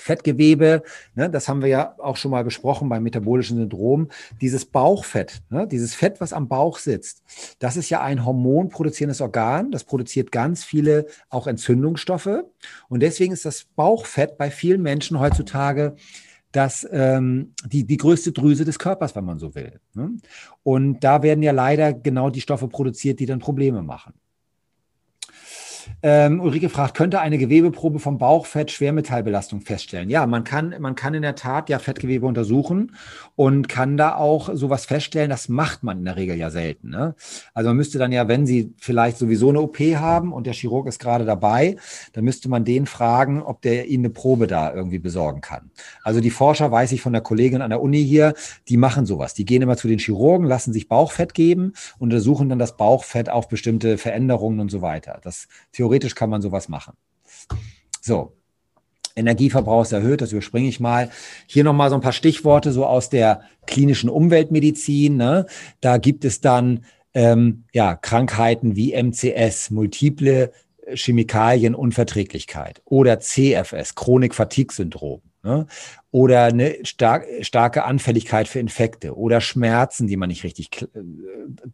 Fettgewebe, ne, das haben wir ja auch schon mal besprochen beim metabolischen Syndrom, dieses Bauchfett, ne, dieses Fett, was am Bauch sitzt, das ist ja ein hormonproduzierendes Organ, das produziert ganz viele auch Entzündungsstoffe und deswegen ist das Bauchfett bei vielen Menschen heutzutage das, ähm, die, die größte Drüse des Körpers, wenn man so will. Ne? Und da werden ja leider genau die Stoffe produziert, die dann Probleme machen. Ähm, Ulrike fragt, könnte eine Gewebeprobe vom Bauchfett Schwermetallbelastung feststellen? Ja, man kann, man kann in der Tat ja Fettgewebe untersuchen und kann da auch sowas feststellen. Das macht man in der Regel ja selten. Ne? Also man müsste dann ja, wenn Sie vielleicht sowieso eine OP haben und der Chirurg ist gerade dabei, dann müsste man den fragen, ob der Ihnen eine Probe da irgendwie besorgen kann. Also die Forscher, weiß ich von der Kollegin an der Uni hier, die machen sowas. Die gehen immer zu den Chirurgen, lassen sich Bauchfett geben und untersuchen dann das Bauchfett auf bestimmte Veränderungen und so weiter. Das Theoretisch kann man sowas machen. So, Energieverbrauch ist erhöht, das überspringe ich mal. Hier nochmal so ein paar Stichworte so aus der klinischen Umweltmedizin. Ne? Da gibt es dann ähm, ja, Krankheiten wie MCS, multiple Chemikalienunverträglichkeit oder CFS, Chronik-Fatigue-Syndrom. Ne? Oder eine stark, starke Anfälligkeit für Infekte oder Schmerzen, die man nicht richtig äh,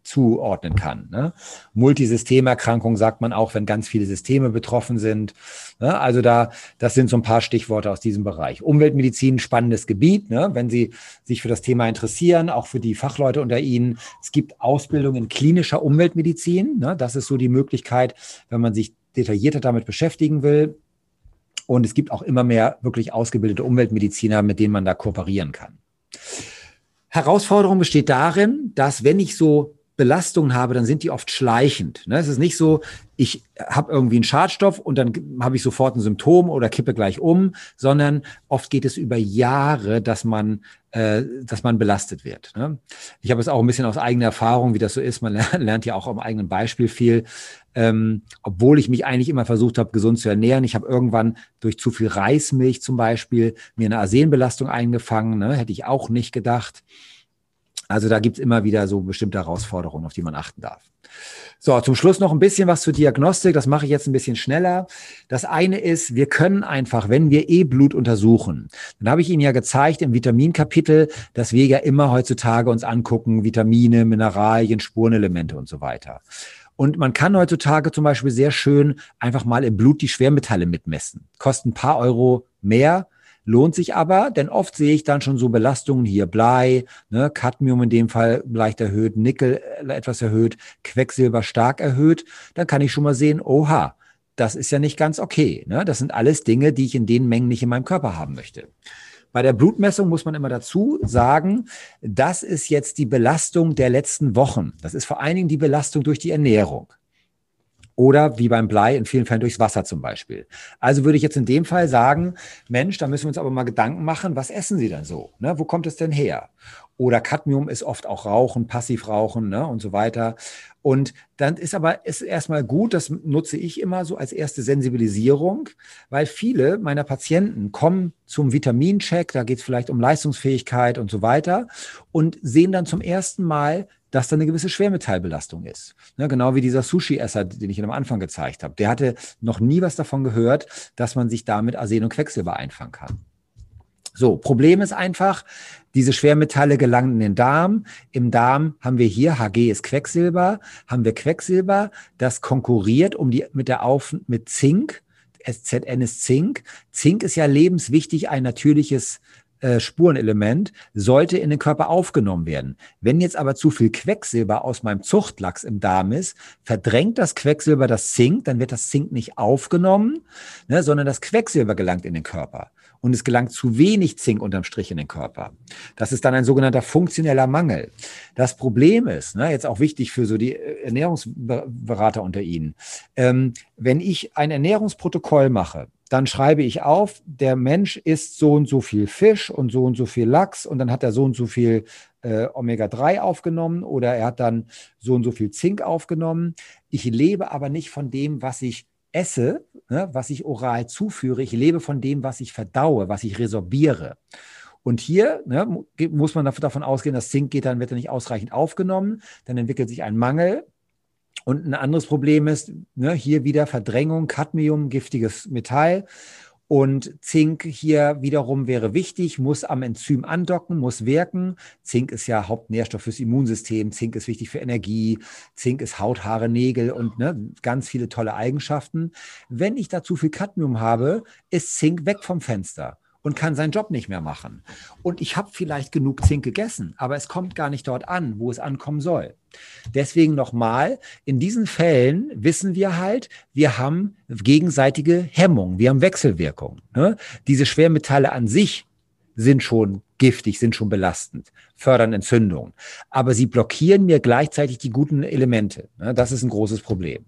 zuordnen kann. Ne? Multisystemerkrankung sagt man auch, wenn ganz viele Systeme betroffen sind. Ne? Also da, das sind so ein paar Stichworte aus diesem Bereich. Umweltmedizin, spannendes Gebiet. Ne? Wenn Sie sich für das Thema interessieren, auch für die Fachleute unter Ihnen. Es gibt Ausbildung in klinischer Umweltmedizin. Ne? Das ist so die Möglichkeit, wenn man sich detaillierter damit beschäftigen will, und es gibt auch immer mehr wirklich ausgebildete Umweltmediziner, mit denen man da kooperieren kann. Herausforderung besteht darin, dass wenn ich so Belastungen habe, dann sind die oft schleichend. Ne? Es ist nicht so, ich habe irgendwie einen Schadstoff und dann habe ich sofort ein Symptom oder kippe gleich um, sondern oft geht es über Jahre, dass man, äh, dass man belastet wird. Ne? Ich habe es auch ein bisschen aus eigener Erfahrung, wie das so ist. Man lernt, ja auch am eigenen Beispiel viel. Ähm, obwohl ich mich eigentlich immer versucht habe, gesund zu ernähren. Ich habe irgendwann durch zu viel Reismilch zum Beispiel mir eine Arsenbelastung eingefangen. Ne? Hätte ich auch nicht gedacht. Also da gibt es immer wieder so bestimmte Herausforderungen, auf die man achten darf. So, zum Schluss noch ein bisschen was zur Diagnostik. Das mache ich jetzt ein bisschen schneller. Das eine ist, wir können einfach, wenn wir E-Blut untersuchen, dann habe ich Ihnen ja gezeigt im Vitaminkapitel, dass wir ja immer heutzutage uns angucken, Vitamine, Mineralien, Spurenelemente und so weiter. Und man kann heutzutage zum Beispiel sehr schön einfach mal im Blut die Schwermetalle mitmessen. Kosten ein paar Euro mehr, Lohnt sich aber, denn oft sehe ich dann schon so Belastungen hier Blei, ne, Cadmium in dem Fall leicht erhöht, Nickel äh, etwas erhöht, Quecksilber stark erhöht. Dann kann ich schon mal sehen, oha, das ist ja nicht ganz okay. Ne? Das sind alles Dinge, die ich in den Mengen nicht in meinem Körper haben möchte. Bei der Blutmessung muss man immer dazu sagen, das ist jetzt die Belastung der letzten Wochen. Das ist vor allen Dingen die Belastung durch die Ernährung. Oder wie beim Blei in vielen Fällen durchs Wasser zum Beispiel. Also würde ich jetzt in dem Fall sagen, Mensch, da müssen wir uns aber mal Gedanken machen, was essen Sie denn so? Ne? Wo kommt es denn her? Oder Cadmium ist oft auch Rauchen, Passivrauchen ne? und so weiter. Und dann ist aber ist erstmal gut, das nutze ich immer so als erste Sensibilisierung, weil viele meiner Patienten kommen zum Vitamincheck, da geht es vielleicht um Leistungsfähigkeit und so weiter und sehen dann zum ersten Mal dass da eine gewisse Schwermetallbelastung ist. Ne, genau wie dieser Sushi-Esser, den ich am Anfang gezeigt habe. Der hatte noch nie was davon gehört, dass man sich damit Arsen und Quecksilber einfangen kann. So, Problem ist einfach, diese Schwermetalle gelangen in den Darm. Im Darm haben wir hier, Hg ist Quecksilber, haben wir Quecksilber, das konkurriert um die, mit der Auf, mit Zink. SZN ist Zink. Zink ist ja lebenswichtig, ein natürliches äh, Spurenelement sollte in den Körper aufgenommen werden. Wenn jetzt aber zu viel Quecksilber aus meinem Zuchtlachs im Darm ist, verdrängt das Quecksilber das Zink, dann wird das Zink nicht aufgenommen, ne, sondern das Quecksilber gelangt in den Körper. Und es gelangt zu wenig Zink unterm Strich in den Körper. Das ist dann ein sogenannter funktioneller Mangel. Das Problem ist, ne, jetzt auch wichtig für so die äh, Ernährungsberater unter Ihnen, ähm, wenn ich ein Ernährungsprotokoll mache, dann schreibe ich auf, der Mensch isst so und so viel Fisch und so und so viel Lachs und dann hat er so und so viel äh, Omega-3 aufgenommen oder er hat dann so und so viel Zink aufgenommen. Ich lebe aber nicht von dem, was ich esse, ne, was ich oral zuführe. Ich lebe von dem, was ich verdaue, was ich resorbiere. Und hier ne, muss man davon ausgehen, dass Zink geht, dann wird er nicht ausreichend aufgenommen, dann entwickelt sich ein Mangel. Und ein anderes Problem ist, ne, hier wieder Verdrängung, Cadmium, giftiges Metall. Und Zink hier wiederum wäre wichtig, muss am Enzym andocken, muss wirken. Zink ist ja Hauptnährstoff fürs Immunsystem. Zink ist wichtig für Energie. Zink ist Haut, Haare, Nägel und ne, ganz viele tolle Eigenschaften. Wenn ich da zu viel Cadmium habe, ist Zink weg vom Fenster und kann seinen Job nicht mehr machen. Und ich habe vielleicht genug Zink gegessen, aber es kommt gar nicht dort an, wo es ankommen soll. Deswegen nochmal, in diesen Fällen wissen wir halt, wir haben gegenseitige Hemmung, wir haben Wechselwirkung. Ne? Diese Schwermetalle an sich sind schon giftig, sind schon belastend, fördern Entzündungen. Aber sie blockieren mir gleichzeitig die guten Elemente. Ne? Das ist ein großes Problem.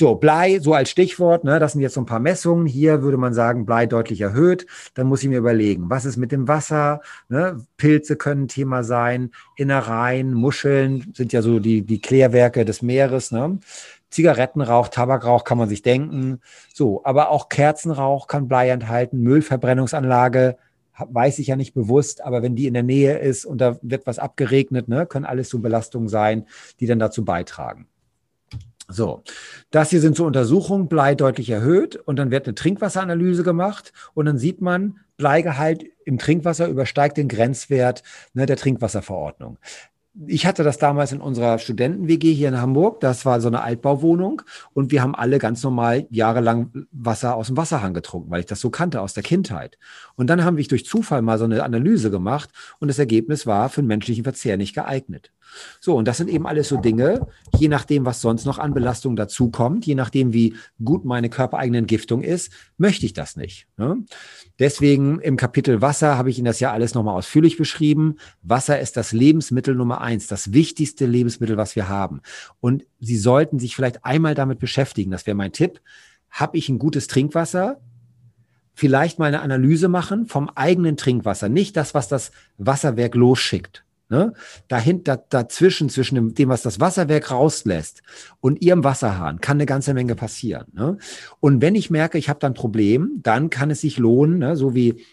So, Blei, so als Stichwort, ne, das sind jetzt so ein paar Messungen. Hier würde man sagen, Blei deutlich erhöht. Dann muss ich mir überlegen, was ist mit dem Wasser? Ne? Pilze können Thema sein, Innereien, Muscheln sind ja so die, die Klärwerke des Meeres. Ne? Zigarettenrauch, Tabakrauch kann man sich denken. So, aber auch Kerzenrauch kann Blei enthalten, Müllverbrennungsanlage, weiß ich ja nicht bewusst, aber wenn die in der Nähe ist und da wird was abgeregnet, ne, können alles so Belastungen sein, die dann dazu beitragen. So, das hier sind so Untersuchungen, Blei deutlich erhöht und dann wird eine Trinkwasseranalyse gemacht und dann sieht man, Bleigehalt im Trinkwasser übersteigt den Grenzwert ne, der Trinkwasserverordnung ich hatte das damals in unserer Studenten-WG hier in Hamburg. Das war so eine Altbauwohnung und wir haben alle ganz normal jahrelang Wasser aus dem Wasserhahn getrunken, weil ich das so kannte aus der Kindheit. Und dann haben wir durch Zufall mal so eine Analyse gemacht und das Ergebnis war für den menschlichen Verzehr nicht geeignet. So, und das sind eben alles so Dinge, je nachdem, was sonst noch an Belastung dazukommt, je nachdem, wie gut meine körpereigene Entgiftung ist, möchte ich das nicht. Ne? Deswegen im Kapitel Wasser habe ich Ihnen das ja alles nochmal ausführlich beschrieben. Wasser ist das Lebensmittel Nummer eins, das wichtigste Lebensmittel, was wir haben. Und Sie sollten sich vielleicht einmal damit beschäftigen. Das wäre mein Tipp. Habe ich ein gutes Trinkwasser? Vielleicht mal eine Analyse machen vom eigenen Trinkwasser, nicht das, was das Wasserwerk losschickt. Ne? Dahinter, dazwischen, zwischen dem, dem, was das Wasserwerk rauslässt und ihrem Wasserhahn, kann eine ganze Menge passieren. Ne? Und wenn ich merke, ich habe dann ein Problem, dann kann es sich lohnen, ne? so wie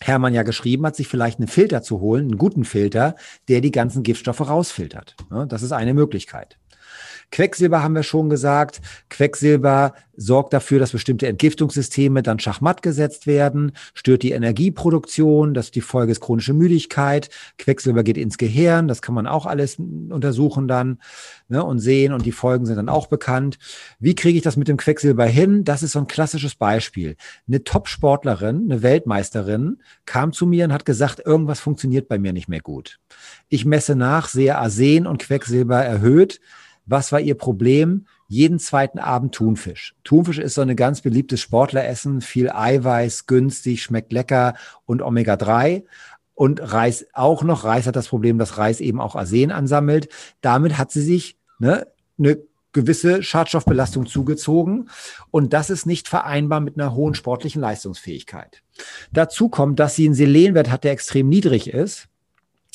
Hermann ja geschrieben hat, sich vielleicht einen Filter zu holen, einen guten Filter, der die ganzen Giftstoffe rausfiltert. Ne? Das ist eine Möglichkeit. Quecksilber haben wir schon gesagt. Quecksilber sorgt dafür, dass bestimmte Entgiftungssysteme dann schachmatt gesetzt werden, stört die Energieproduktion, das ist die Folge ist chronische Müdigkeit. Quecksilber geht ins Gehirn, das kann man auch alles untersuchen dann ne, und sehen und die Folgen sind dann auch bekannt. Wie kriege ich das mit dem Quecksilber hin? Das ist so ein klassisches Beispiel. Eine Top-Sportlerin, eine Weltmeisterin kam zu mir und hat gesagt, irgendwas funktioniert bei mir nicht mehr gut. Ich messe nach, sehe Arsen und Quecksilber erhöht. Was war ihr Problem? Jeden zweiten Abend Thunfisch. Thunfisch ist so ein ganz beliebtes Sportleressen, viel Eiweiß, günstig, schmeckt lecker und Omega-3. Und Reis auch noch. Reis hat das Problem, dass Reis eben auch Arsen ansammelt. Damit hat sie sich ne, eine gewisse Schadstoffbelastung zugezogen. Und das ist nicht vereinbar mit einer hohen sportlichen Leistungsfähigkeit. Dazu kommt, dass sie einen Selenwert hat, der extrem niedrig ist.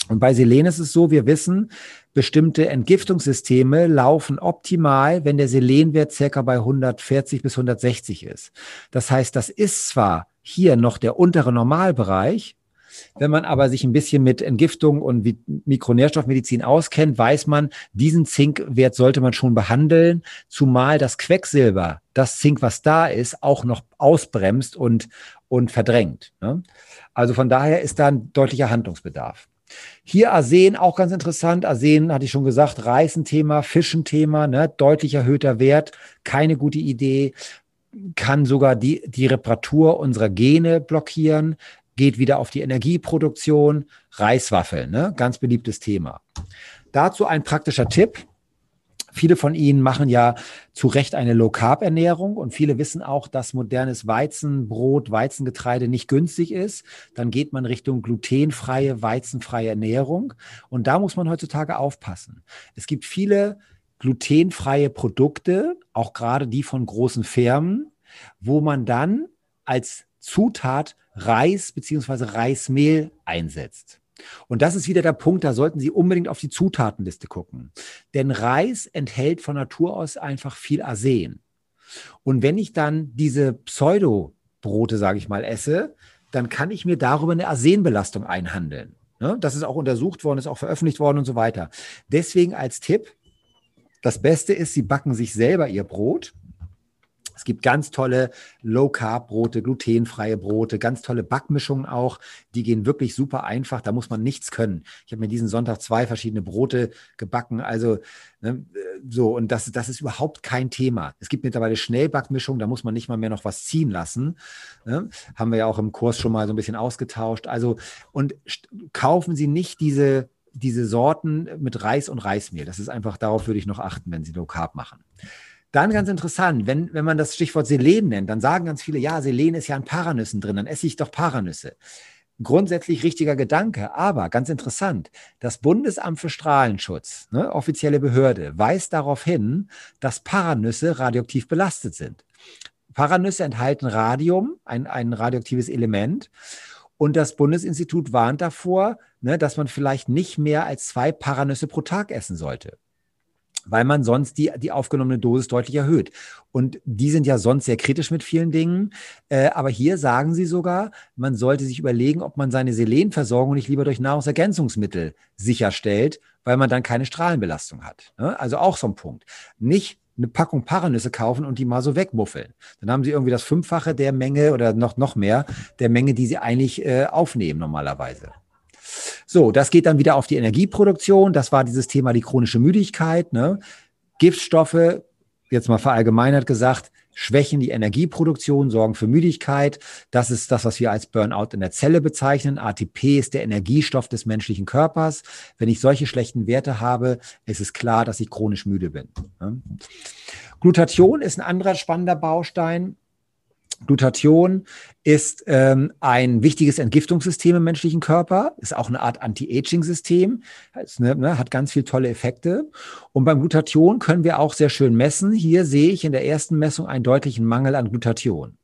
Und bei Selen ist es so, wir wissen, bestimmte Entgiftungssysteme laufen optimal, wenn der Selenwert circa bei 140 bis 160 ist. Das heißt, das ist zwar hier noch der untere Normalbereich, wenn man aber sich ein bisschen mit Entgiftung und Mikronährstoffmedizin auskennt, weiß man, diesen Zinkwert sollte man schon behandeln, zumal das Quecksilber, das Zink, was da ist, auch noch ausbremst und, und verdrängt. Ne? Also von daher ist da ein deutlicher Handlungsbedarf. Hier Arsen, auch ganz interessant. Arsen, hatte ich schon gesagt, Reißenthema, Fischenthema, ne? deutlich erhöhter Wert, keine gute Idee, kann sogar die, die Reparatur unserer Gene blockieren, geht wieder auf die Energieproduktion, Reiswaffeln, ne? ganz beliebtes Thema. Dazu ein praktischer Tipp. Viele von Ihnen machen ja zu Recht eine Low-Carb-Ernährung und viele wissen auch, dass modernes Weizenbrot, Weizengetreide nicht günstig ist. Dann geht man Richtung glutenfreie, weizenfreie Ernährung. Und da muss man heutzutage aufpassen. Es gibt viele glutenfreie Produkte, auch gerade die von großen Firmen, wo man dann als Zutat Reis bzw. Reismehl einsetzt. Und das ist wieder der Punkt, da sollten Sie unbedingt auf die Zutatenliste gucken. Denn Reis enthält von Natur aus einfach viel Arsen. Und wenn ich dann diese Pseudo-Brote, sage ich mal, esse, dann kann ich mir darüber eine Arsenbelastung einhandeln. Ne? Das ist auch untersucht worden, ist auch veröffentlicht worden und so weiter. Deswegen als Tipp, das Beste ist, Sie backen sich selber Ihr Brot es gibt ganz tolle Low-Carb-Brote, glutenfreie Brote, ganz tolle Backmischungen auch. Die gehen wirklich super einfach. Da muss man nichts können. Ich habe mir diesen Sonntag zwei verschiedene Brote gebacken. Also ne, so, und das, das ist überhaupt kein Thema. Es gibt mittlerweile Schnellbackmischungen, da muss man nicht mal mehr noch was ziehen lassen. Ne? Haben wir ja auch im Kurs schon mal so ein bisschen ausgetauscht. Also, und kaufen Sie nicht diese diese Sorten mit Reis und Reismehl. Das ist einfach, darauf würde ich noch achten, wenn Sie Low Carb machen. Dann ganz interessant, wenn, wenn man das Stichwort Selen nennt, dann sagen ganz viele, ja, Selen ist ja in Paranüssen drin, dann esse ich doch Paranüsse. Grundsätzlich richtiger Gedanke, aber ganz interessant, das Bundesamt für Strahlenschutz, ne, offizielle Behörde, weist darauf hin, dass Paranüsse radioaktiv belastet sind. Paranüsse enthalten Radium, ein, ein radioaktives Element. Und das Bundesinstitut warnt davor, ne, dass man vielleicht nicht mehr als zwei Paranüsse pro Tag essen sollte weil man sonst die, die aufgenommene Dosis deutlich erhöht. Und die sind ja sonst sehr kritisch mit vielen Dingen. Äh, aber hier sagen sie sogar, man sollte sich überlegen, ob man seine Selenversorgung nicht lieber durch Nahrungsergänzungsmittel sicherstellt, weil man dann keine Strahlenbelastung hat. Ne? Also auch so ein Punkt. Nicht eine Packung Paranüsse kaufen und die mal so wegmuffeln. Dann haben sie irgendwie das Fünffache der Menge oder noch, noch mehr der Menge, die sie eigentlich äh, aufnehmen normalerweise. So, das geht dann wieder auf die Energieproduktion. Das war dieses Thema die chronische Müdigkeit. Ne? Giftstoffe, jetzt mal verallgemeinert gesagt, schwächen die Energieproduktion, sorgen für Müdigkeit. Das ist das, was wir als Burnout in der Zelle bezeichnen. ATP ist der Energiestoff des menschlichen Körpers. Wenn ich solche schlechten Werte habe, ist es klar, dass ich chronisch müde bin. Ne? Glutathion ist ein anderer spannender Baustein. Glutathion ist ähm, ein wichtiges Entgiftungssystem im menschlichen Körper, ist auch eine Art Anti-Aging-System, ne, ne, hat ganz viele tolle Effekte. Und beim Glutathion können wir auch sehr schön messen. Hier sehe ich in der ersten Messung einen deutlichen Mangel an Glutathion.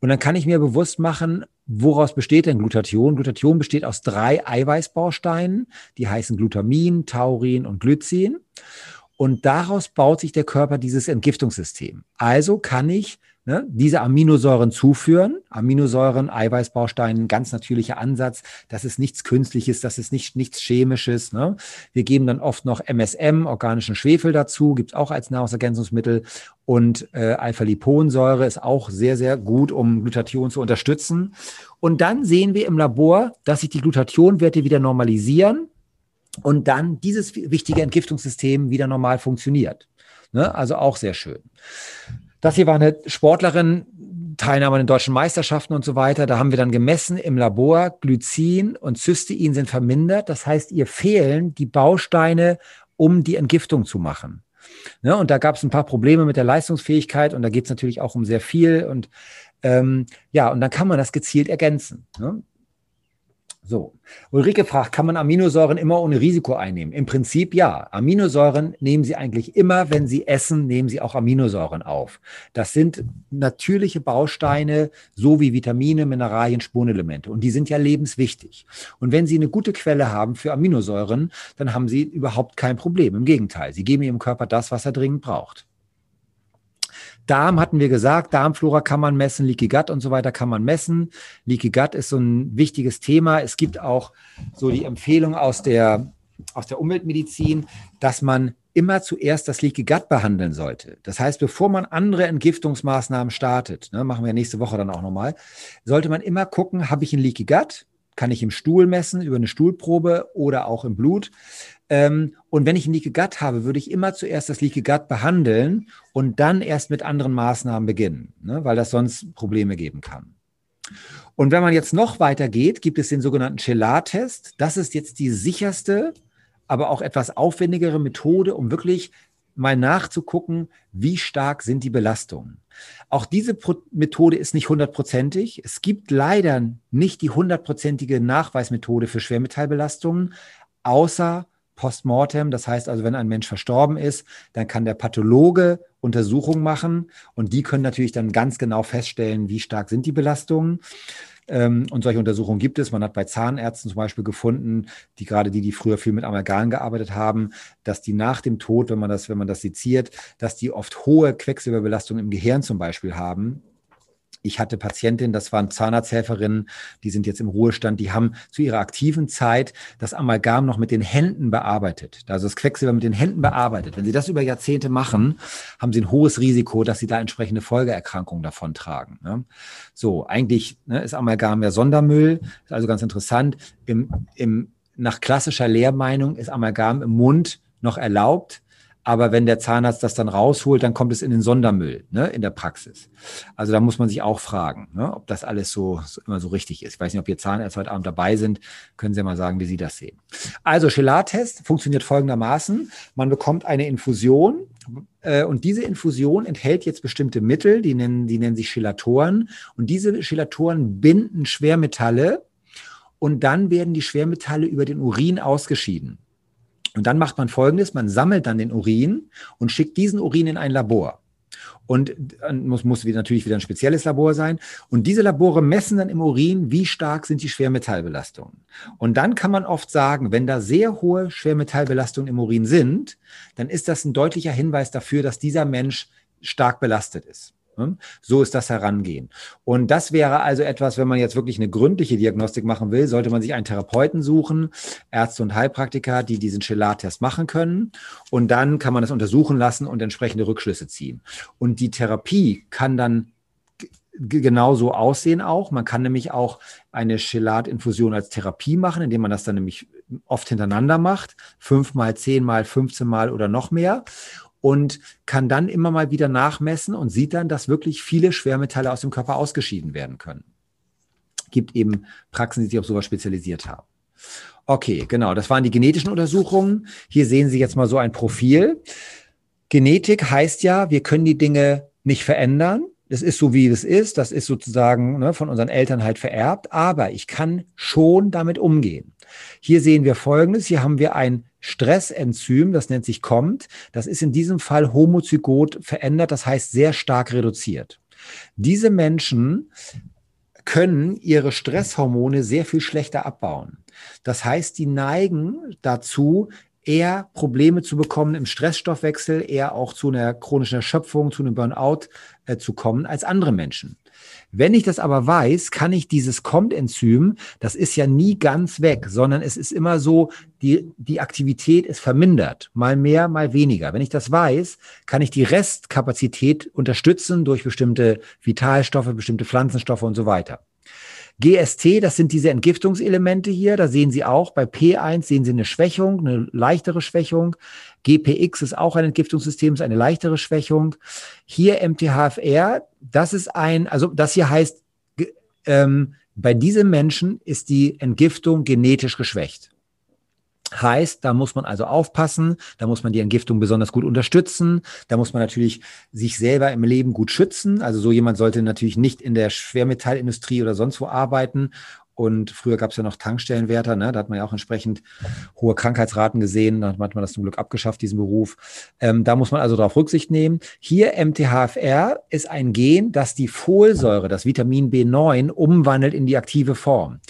Und dann kann ich mir bewusst machen, woraus besteht denn Glutathion? Glutathion besteht aus drei Eiweißbausteinen, die heißen Glutamin, Taurin und Glycin. Und daraus baut sich der Körper dieses Entgiftungssystem. Also kann ich ne, diese Aminosäuren zuführen. Aminosäuren, Eiweißbausteine, ganz natürlicher Ansatz. Das ist nichts Künstliches, das ist nicht, nichts Chemisches. Ne? Wir geben dann oft noch MSM, organischen Schwefel dazu, gibt es auch als Nahrungsergänzungsmittel. Und äh, Alpha-Liponsäure ist auch sehr, sehr gut, um Glutathion zu unterstützen. Und dann sehen wir im Labor, dass sich die Glutathionwerte wieder normalisieren und dann dieses wichtige Entgiftungssystem wieder normal funktioniert. Ne? Also auch sehr schön. Das hier war eine Sportlerin, Teilnahme an den deutschen Meisterschaften und so weiter. Da haben wir dann gemessen im Labor, Glycin und Cystein sind vermindert. Das heißt, ihr fehlen die Bausteine, um die Entgiftung zu machen. Ne? Und da gab es ein paar Probleme mit der Leistungsfähigkeit und da geht es natürlich auch um sehr viel. Und ähm, ja, und dann kann man das gezielt ergänzen. Ne? So, Ulrike fragt, kann man Aminosäuren immer ohne Risiko einnehmen? Im Prinzip ja. Aminosäuren nehmen Sie eigentlich immer, wenn Sie essen, nehmen Sie auch Aminosäuren auf. Das sind natürliche Bausteine, so wie Vitamine, Mineralien, Spurenelemente. Und die sind ja lebenswichtig. Und wenn Sie eine gute Quelle haben für Aminosäuren, dann haben Sie überhaupt kein Problem. Im Gegenteil, Sie geben Ihrem Körper das, was er dringend braucht. Darm hatten wir gesagt, Darmflora kann man messen, Leaky Gut und so weiter kann man messen. Leaky Gut ist so ein wichtiges Thema. Es gibt auch so die Empfehlung aus der, aus der Umweltmedizin, dass man immer zuerst das Leaky Gut behandeln sollte. Das heißt, bevor man andere Entgiftungsmaßnahmen startet, ne, machen wir nächste Woche dann auch nochmal, sollte man immer gucken, habe ich ein Leaky Gut? Kann ich im Stuhl messen, über eine Stuhlprobe oder auch im Blut? Ähm, und wenn ich ein Leaky Gut habe, würde ich immer zuerst das Leaky Gut behandeln und dann erst mit anderen Maßnahmen beginnen, ne, weil das sonst Probleme geben kann. Und wenn man jetzt noch weiter geht, gibt es den sogenannten Chelar-Test. Das ist jetzt die sicherste, aber auch etwas aufwendigere Methode, um wirklich mal nachzugucken, wie stark sind die Belastungen. Auch diese Pro Methode ist nicht hundertprozentig. Es gibt leider nicht die hundertprozentige Nachweismethode für Schwermetallbelastungen, außer postmortem. Das heißt also, wenn ein Mensch verstorben ist, dann kann der Pathologe Untersuchungen machen und die können natürlich dann ganz genau feststellen, wie stark sind die Belastungen. Ähm, und solche Untersuchungen gibt es. Man hat bei Zahnärzten zum Beispiel gefunden, die gerade die, die früher viel mit Amalgam gearbeitet haben, dass die nach dem Tod, wenn man das, wenn man das seziert, dass die oft hohe Quecksilberbelastung im Gehirn zum Beispiel haben ich hatte Patientinnen, das waren Zahnarzthelferinnen, die sind jetzt im Ruhestand, die haben zu ihrer aktiven Zeit das Amalgam noch mit den Händen bearbeitet. Also das Quecksilber mit den Händen bearbeitet. Wenn sie das über Jahrzehnte machen, haben sie ein hohes Risiko, dass sie da entsprechende Folgeerkrankungen davon tragen. Ne? So, eigentlich ne, ist Amalgam ja Sondermüll, ist also ganz interessant. Im, im, nach klassischer Lehrmeinung ist Amalgam im Mund noch erlaubt aber wenn der Zahnarzt das dann rausholt, dann kommt es in den Sondermüll ne, in der Praxis. Also da muss man sich auch fragen, ne, ob das alles so, so, immer so richtig ist. Ich weiß nicht, ob ihr Zahnärzte heute Abend dabei sind. Können Sie ja mal sagen, wie Sie das sehen. Also Chelat-Test funktioniert folgendermaßen. Man bekommt eine Infusion äh, und diese Infusion enthält jetzt bestimmte Mittel, die nennen, die nennen sich Chelatoren. Und diese Chelatoren binden Schwermetalle und dann werden die Schwermetalle über den Urin ausgeschieden. Und dann macht man Folgendes, man sammelt dann den Urin und schickt diesen Urin in ein Labor. Und muss, muss natürlich wieder ein spezielles Labor sein. Und diese Labore messen dann im Urin, wie stark sind die Schwermetallbelastungen. Und dann kann man oft sagen, wenn da sehr hohe Schwermetallbelastungen im Urin sind, dann ist das ein deutlicher Hinweis dafür, dass dieser Mensch stark belastet ist. Ne? So ist das Herangehen. Und das wäre also etwas, wenn man jetzt wirklich eine gründliche Diagnostik machen will, sollte man sich einen Therapeuten suchen, Ärzte und Heilpraktiker, die diesen Chelat-Test machen können. Und dann kann man das untersuchen lassen und entsprechende Rückschlüsse ziehen. Und die Therapie kann dann genauso aussehen auch. Man kann nämlich auch eine Chelat-Infusion als Therapie machen, indem man das dann nämlich oft hintereinander macht, fünfmal, zehnmal, 15 Mal oder noch mehr und kann dann immer mal wieder nachmessen und sieht dann, dass wirklich viele Schwermetalle aus dem Körper ausgeschieden werden können. Gibt eben Praxen, die sich auf sowas spezialisiert haben. Okay, genau, das waren die genetischen Untersuchungen. Hier sehen Sie jetzt mal so ein Profil. Genetik heißt ja, wir können die Dinge nicht verändern. Das ist so, wie es ist. Das ist sozusagen ne, von unseren Eltern halt vererbt. Aber ich kann schon damit umgehen. Hier sehen wir Folgendes. Hier haben wir ein Stressenzym, das nennt sich COMT. Das ist in diesem Fall homozygot verändert, das heißt sehr stark reduziert. Diese Menschen können ihre Stresshormone sehr viel schlechter abbauen. Das heißt, die neigen dazu, eher Probleme zu bekommen im Stressstoffwechsel, eher auch zu einer chronischen Erschöpfung, zu einem Burnout äh, zu kommen als andere Menschen. Wenn ich das aber weiß, kann ich dieses COMT-Enzym, das ist ja nie ganz weg, sondern es ist immer so, die, die Aktivität ist vermindert, mal mehr, mal weniger. Wenn ich das weiß, kann ich die Restkapazität unterstützen durch bestimmte Vitalstoffe, bestimmte Pflanzenstoffe und so weiter. GST, das sind diese Entgiftungselemente hier. Da sehen Sie auch, bei P1 sehen Sie eine Schwächung, eine leichtere Schwächung. GPX ist auch ein Entgiftungssystem, ist eine leichtere Schwächung. Hier MTHFR, das ist ein, also das hier heißt, ähm, bei diesem Menschen ist die Entgiftung genetisch geschwächt. Heißt, da muss man also aufpassen, da muss man die Entgiftung besonders gut unterstützen, da muss man natürlich sich selber im Leben gut schützen. Also so jemand sollte natürlich nicht in der Schwermetallindustrie oder sonst wo arbeiten. Und früher gab es ja noch Tankstellenwärter, ne? da hat man ja auch entsprechend hohe Krankheitsraten gesehen. Da hat man das zum Glück abgeschafft, diesen Beruf. Ähm, da muss man also darauf Rücksicht nehmen. Hier MTHFR ist ein Gen, das die Folsäure, das Vitamin B9, umwandelt in die aktive Form.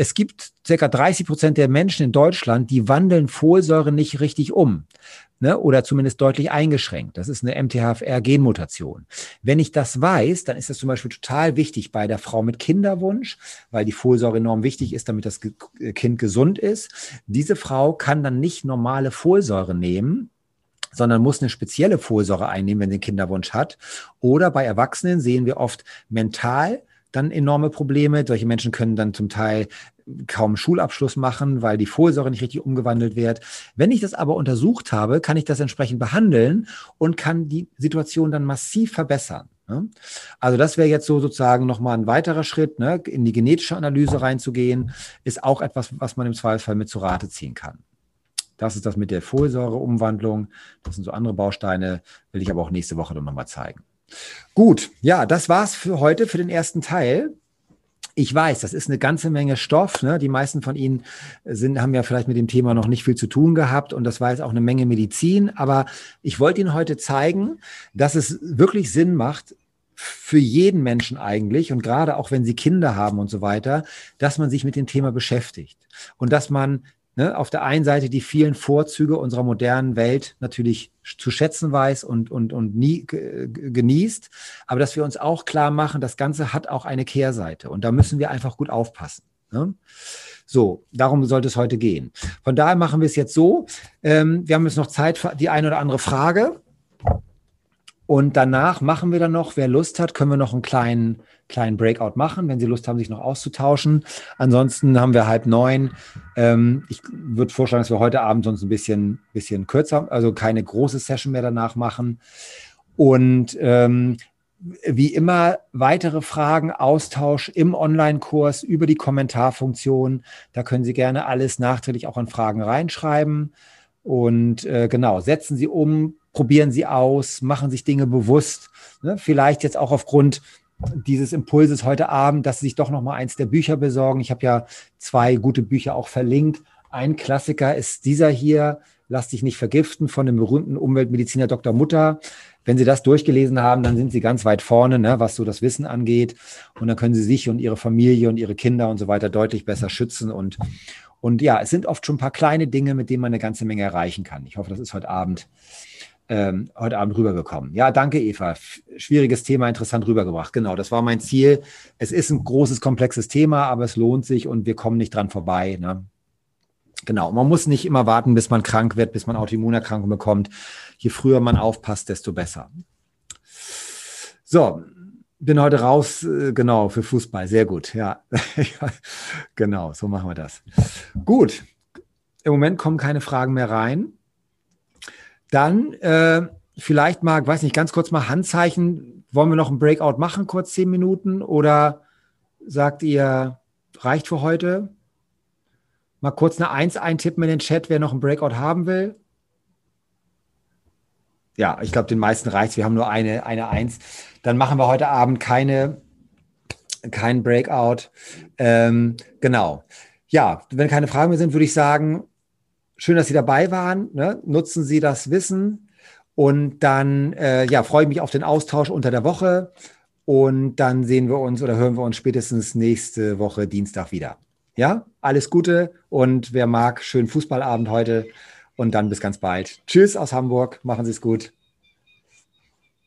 Es gibt circa 30 Prozent der Menschen in Deutschland, die wandeln Folsäure nicht richtig um. Ne, oder zumindest deutlich eingeschränkt. Das ist eine MTHFR-Genmutation. Wenn ich das weiß, dann ist das zum Beispiel total wichtig bei der Frau mit Kinderwunsch, weil die Folsäure enorm wichtig ist, damit das Kind gesund ist. Diese Frau kann dann nicht normale Folsäure nehmen, sondern muss eine spezielle Folsäure einnehmen, wenn sie einen Kinderwunsch hat. Oder bei Erwachsenen sehen wir oft mental dann enorme Probleme. Solche Menschen können dann zum Teil kaum Schulabschluss machen, weil die Folsäure nicht richtig umgewandelt wird. Wenn ich das aber untersucht habe, kann ich das entsprechend behandeln und kann die Situation dann massiv verbessern. Ne? Also das wäre jetzt so sozusagen nochmal ein weiterer Schritt, ne? in die genetische Analyse reinzugehen, ist auch etwas, was man im Zweifelsfall mit zu Rate ziehen kann. Das ist das mit der Folsäureumwandlung. Das sind so andere Bausteine, will ich aber auch nächste Woche dann nochmal zeigen. Gut, ja, das war's für heute, für den ersten Teil. Ich weiß, das ist eine ganze Menge Stoff. Ne? Die meisten von Ihnen sind, haben ja vielleicht mit dem Thema noch nicht viel zu tun gehabt und das war jetzt auch eine Menge Medizin. Aber ich wollte Ihnen heute zeigen, dass es wirklich Sinn macht, für jeden Menschen eigentlich und gerade auch wenn sie Kinder haben und so weiter, dass man sich mit dem Thema beschäftigt und dass man ne, auf der einen Seite die vielen Vorzüge unserer modernen Welt natürlich zu schätzen weiß und, und, und nie genießt, aber dass wir uns auch klar machen, das Ganze hat auch eine Kehrseite und da müssen wir einfach gut aufpassen. Ne? So, darum sollte es heute gehen. Von daher machen wir es jetzt so. Ähm, wir haben jetzt noch Zeit für die eine oder andere Frage. Und danach machen wir dann noch, wer Lust hat, können wir noch einen kleinen, kleinen Breakout machen, wenn Sie Lust haben, sich noch auszutauschen. Ansonsten haben wir halb neun. Ähm, ich würde vorschlagen, dass wir heute Abend sonst ein bisschen, bisschen kürzer, also keine große Session mehr danach machen. Und ähm, wie immer weitere Fragen, Austausch im Online-Kurs über die Kommentarfunktion. Da können Sie gerne alles nachträglich auch an Fragen reinschreiben. Und äh, genau, setzen Sie um, probieren Sie aus, machen sich Dinge bewusst. Ne? Vielleicht jetzt auch aufgrund dieses Impulses heute Abend, dass Sie sich doch noch mal eins der Bücher besorgen. Ich habe ja zwei gute Bücher auch verlinkt. Ein Klassiker ist dieser hier, Lass dich nicht vergiften, von dem berühmten Umweltmediziner Dr. Mutter. Wenn Sie das durchgelesen haben, dann sind Sie ganz weit vorne, ne, was so das Wissen angeht. Und dann können Sie sich und Ihre Familie und Ihre Kinder und so weiter deutlich besser schützen und, und ja, es sind oft schon ein paar kleine Dinge, mit denen man eine ganze Menge erreichen kann. Ich hoffe, das ist heute Abend ähm, heute Abend rübergekommen. Ja, danke, Eva. Schwieriges Thema, interessant rübergebracht. Genau, das war mein Ziel. Es ist ein großes, komplexes Thema, aber es lohnt sich und wir kommen nicht dran vorbei. Ne? Genau, man muss nicht immer warten, bis man krank wird, bis man Autoimmunerkrankung bekommt. Je früher man aufpasst, desto besser. So, bin heute raus, äh, genau, für Fußball. Sehr gut, ja. genau, so machen wir das. Gut, im Moment kommen keine Fragen mehr rein. Dann äh, vielleicht mal, weiß nicht, ganz kurz mal Handzeichen. Wollen wir noch ein Breakout machen, kurz zehn Minuten? Oder sagt ihr, reicht für heute? Mal kurz eine Eins eintippen in den Chat, wer noch ein Breakout haben will. Ja, ich glaube, den meisten reicht Wir haben nur eine, eine Eins. Dann machen wir heute Abend keine, kein Breakout. Ähm, genau. Ja, wenn keine Fragen mehr sind, würde ich sagen, schön, dass Sie dabei waren. Ne? Nutzen Sie das Wissen. Und dann äh, ja, freue ich mich auf den Austausch unter der Woche. Und dann sehen wir uns oder hören wir uns spätestens nächste Woche Dienstag wieder. Ja, alles Gute und wer mag, schönen Fußballabend heute und dann bis ganz bald. Tschüss aus Hamburg, machen Sie es gut.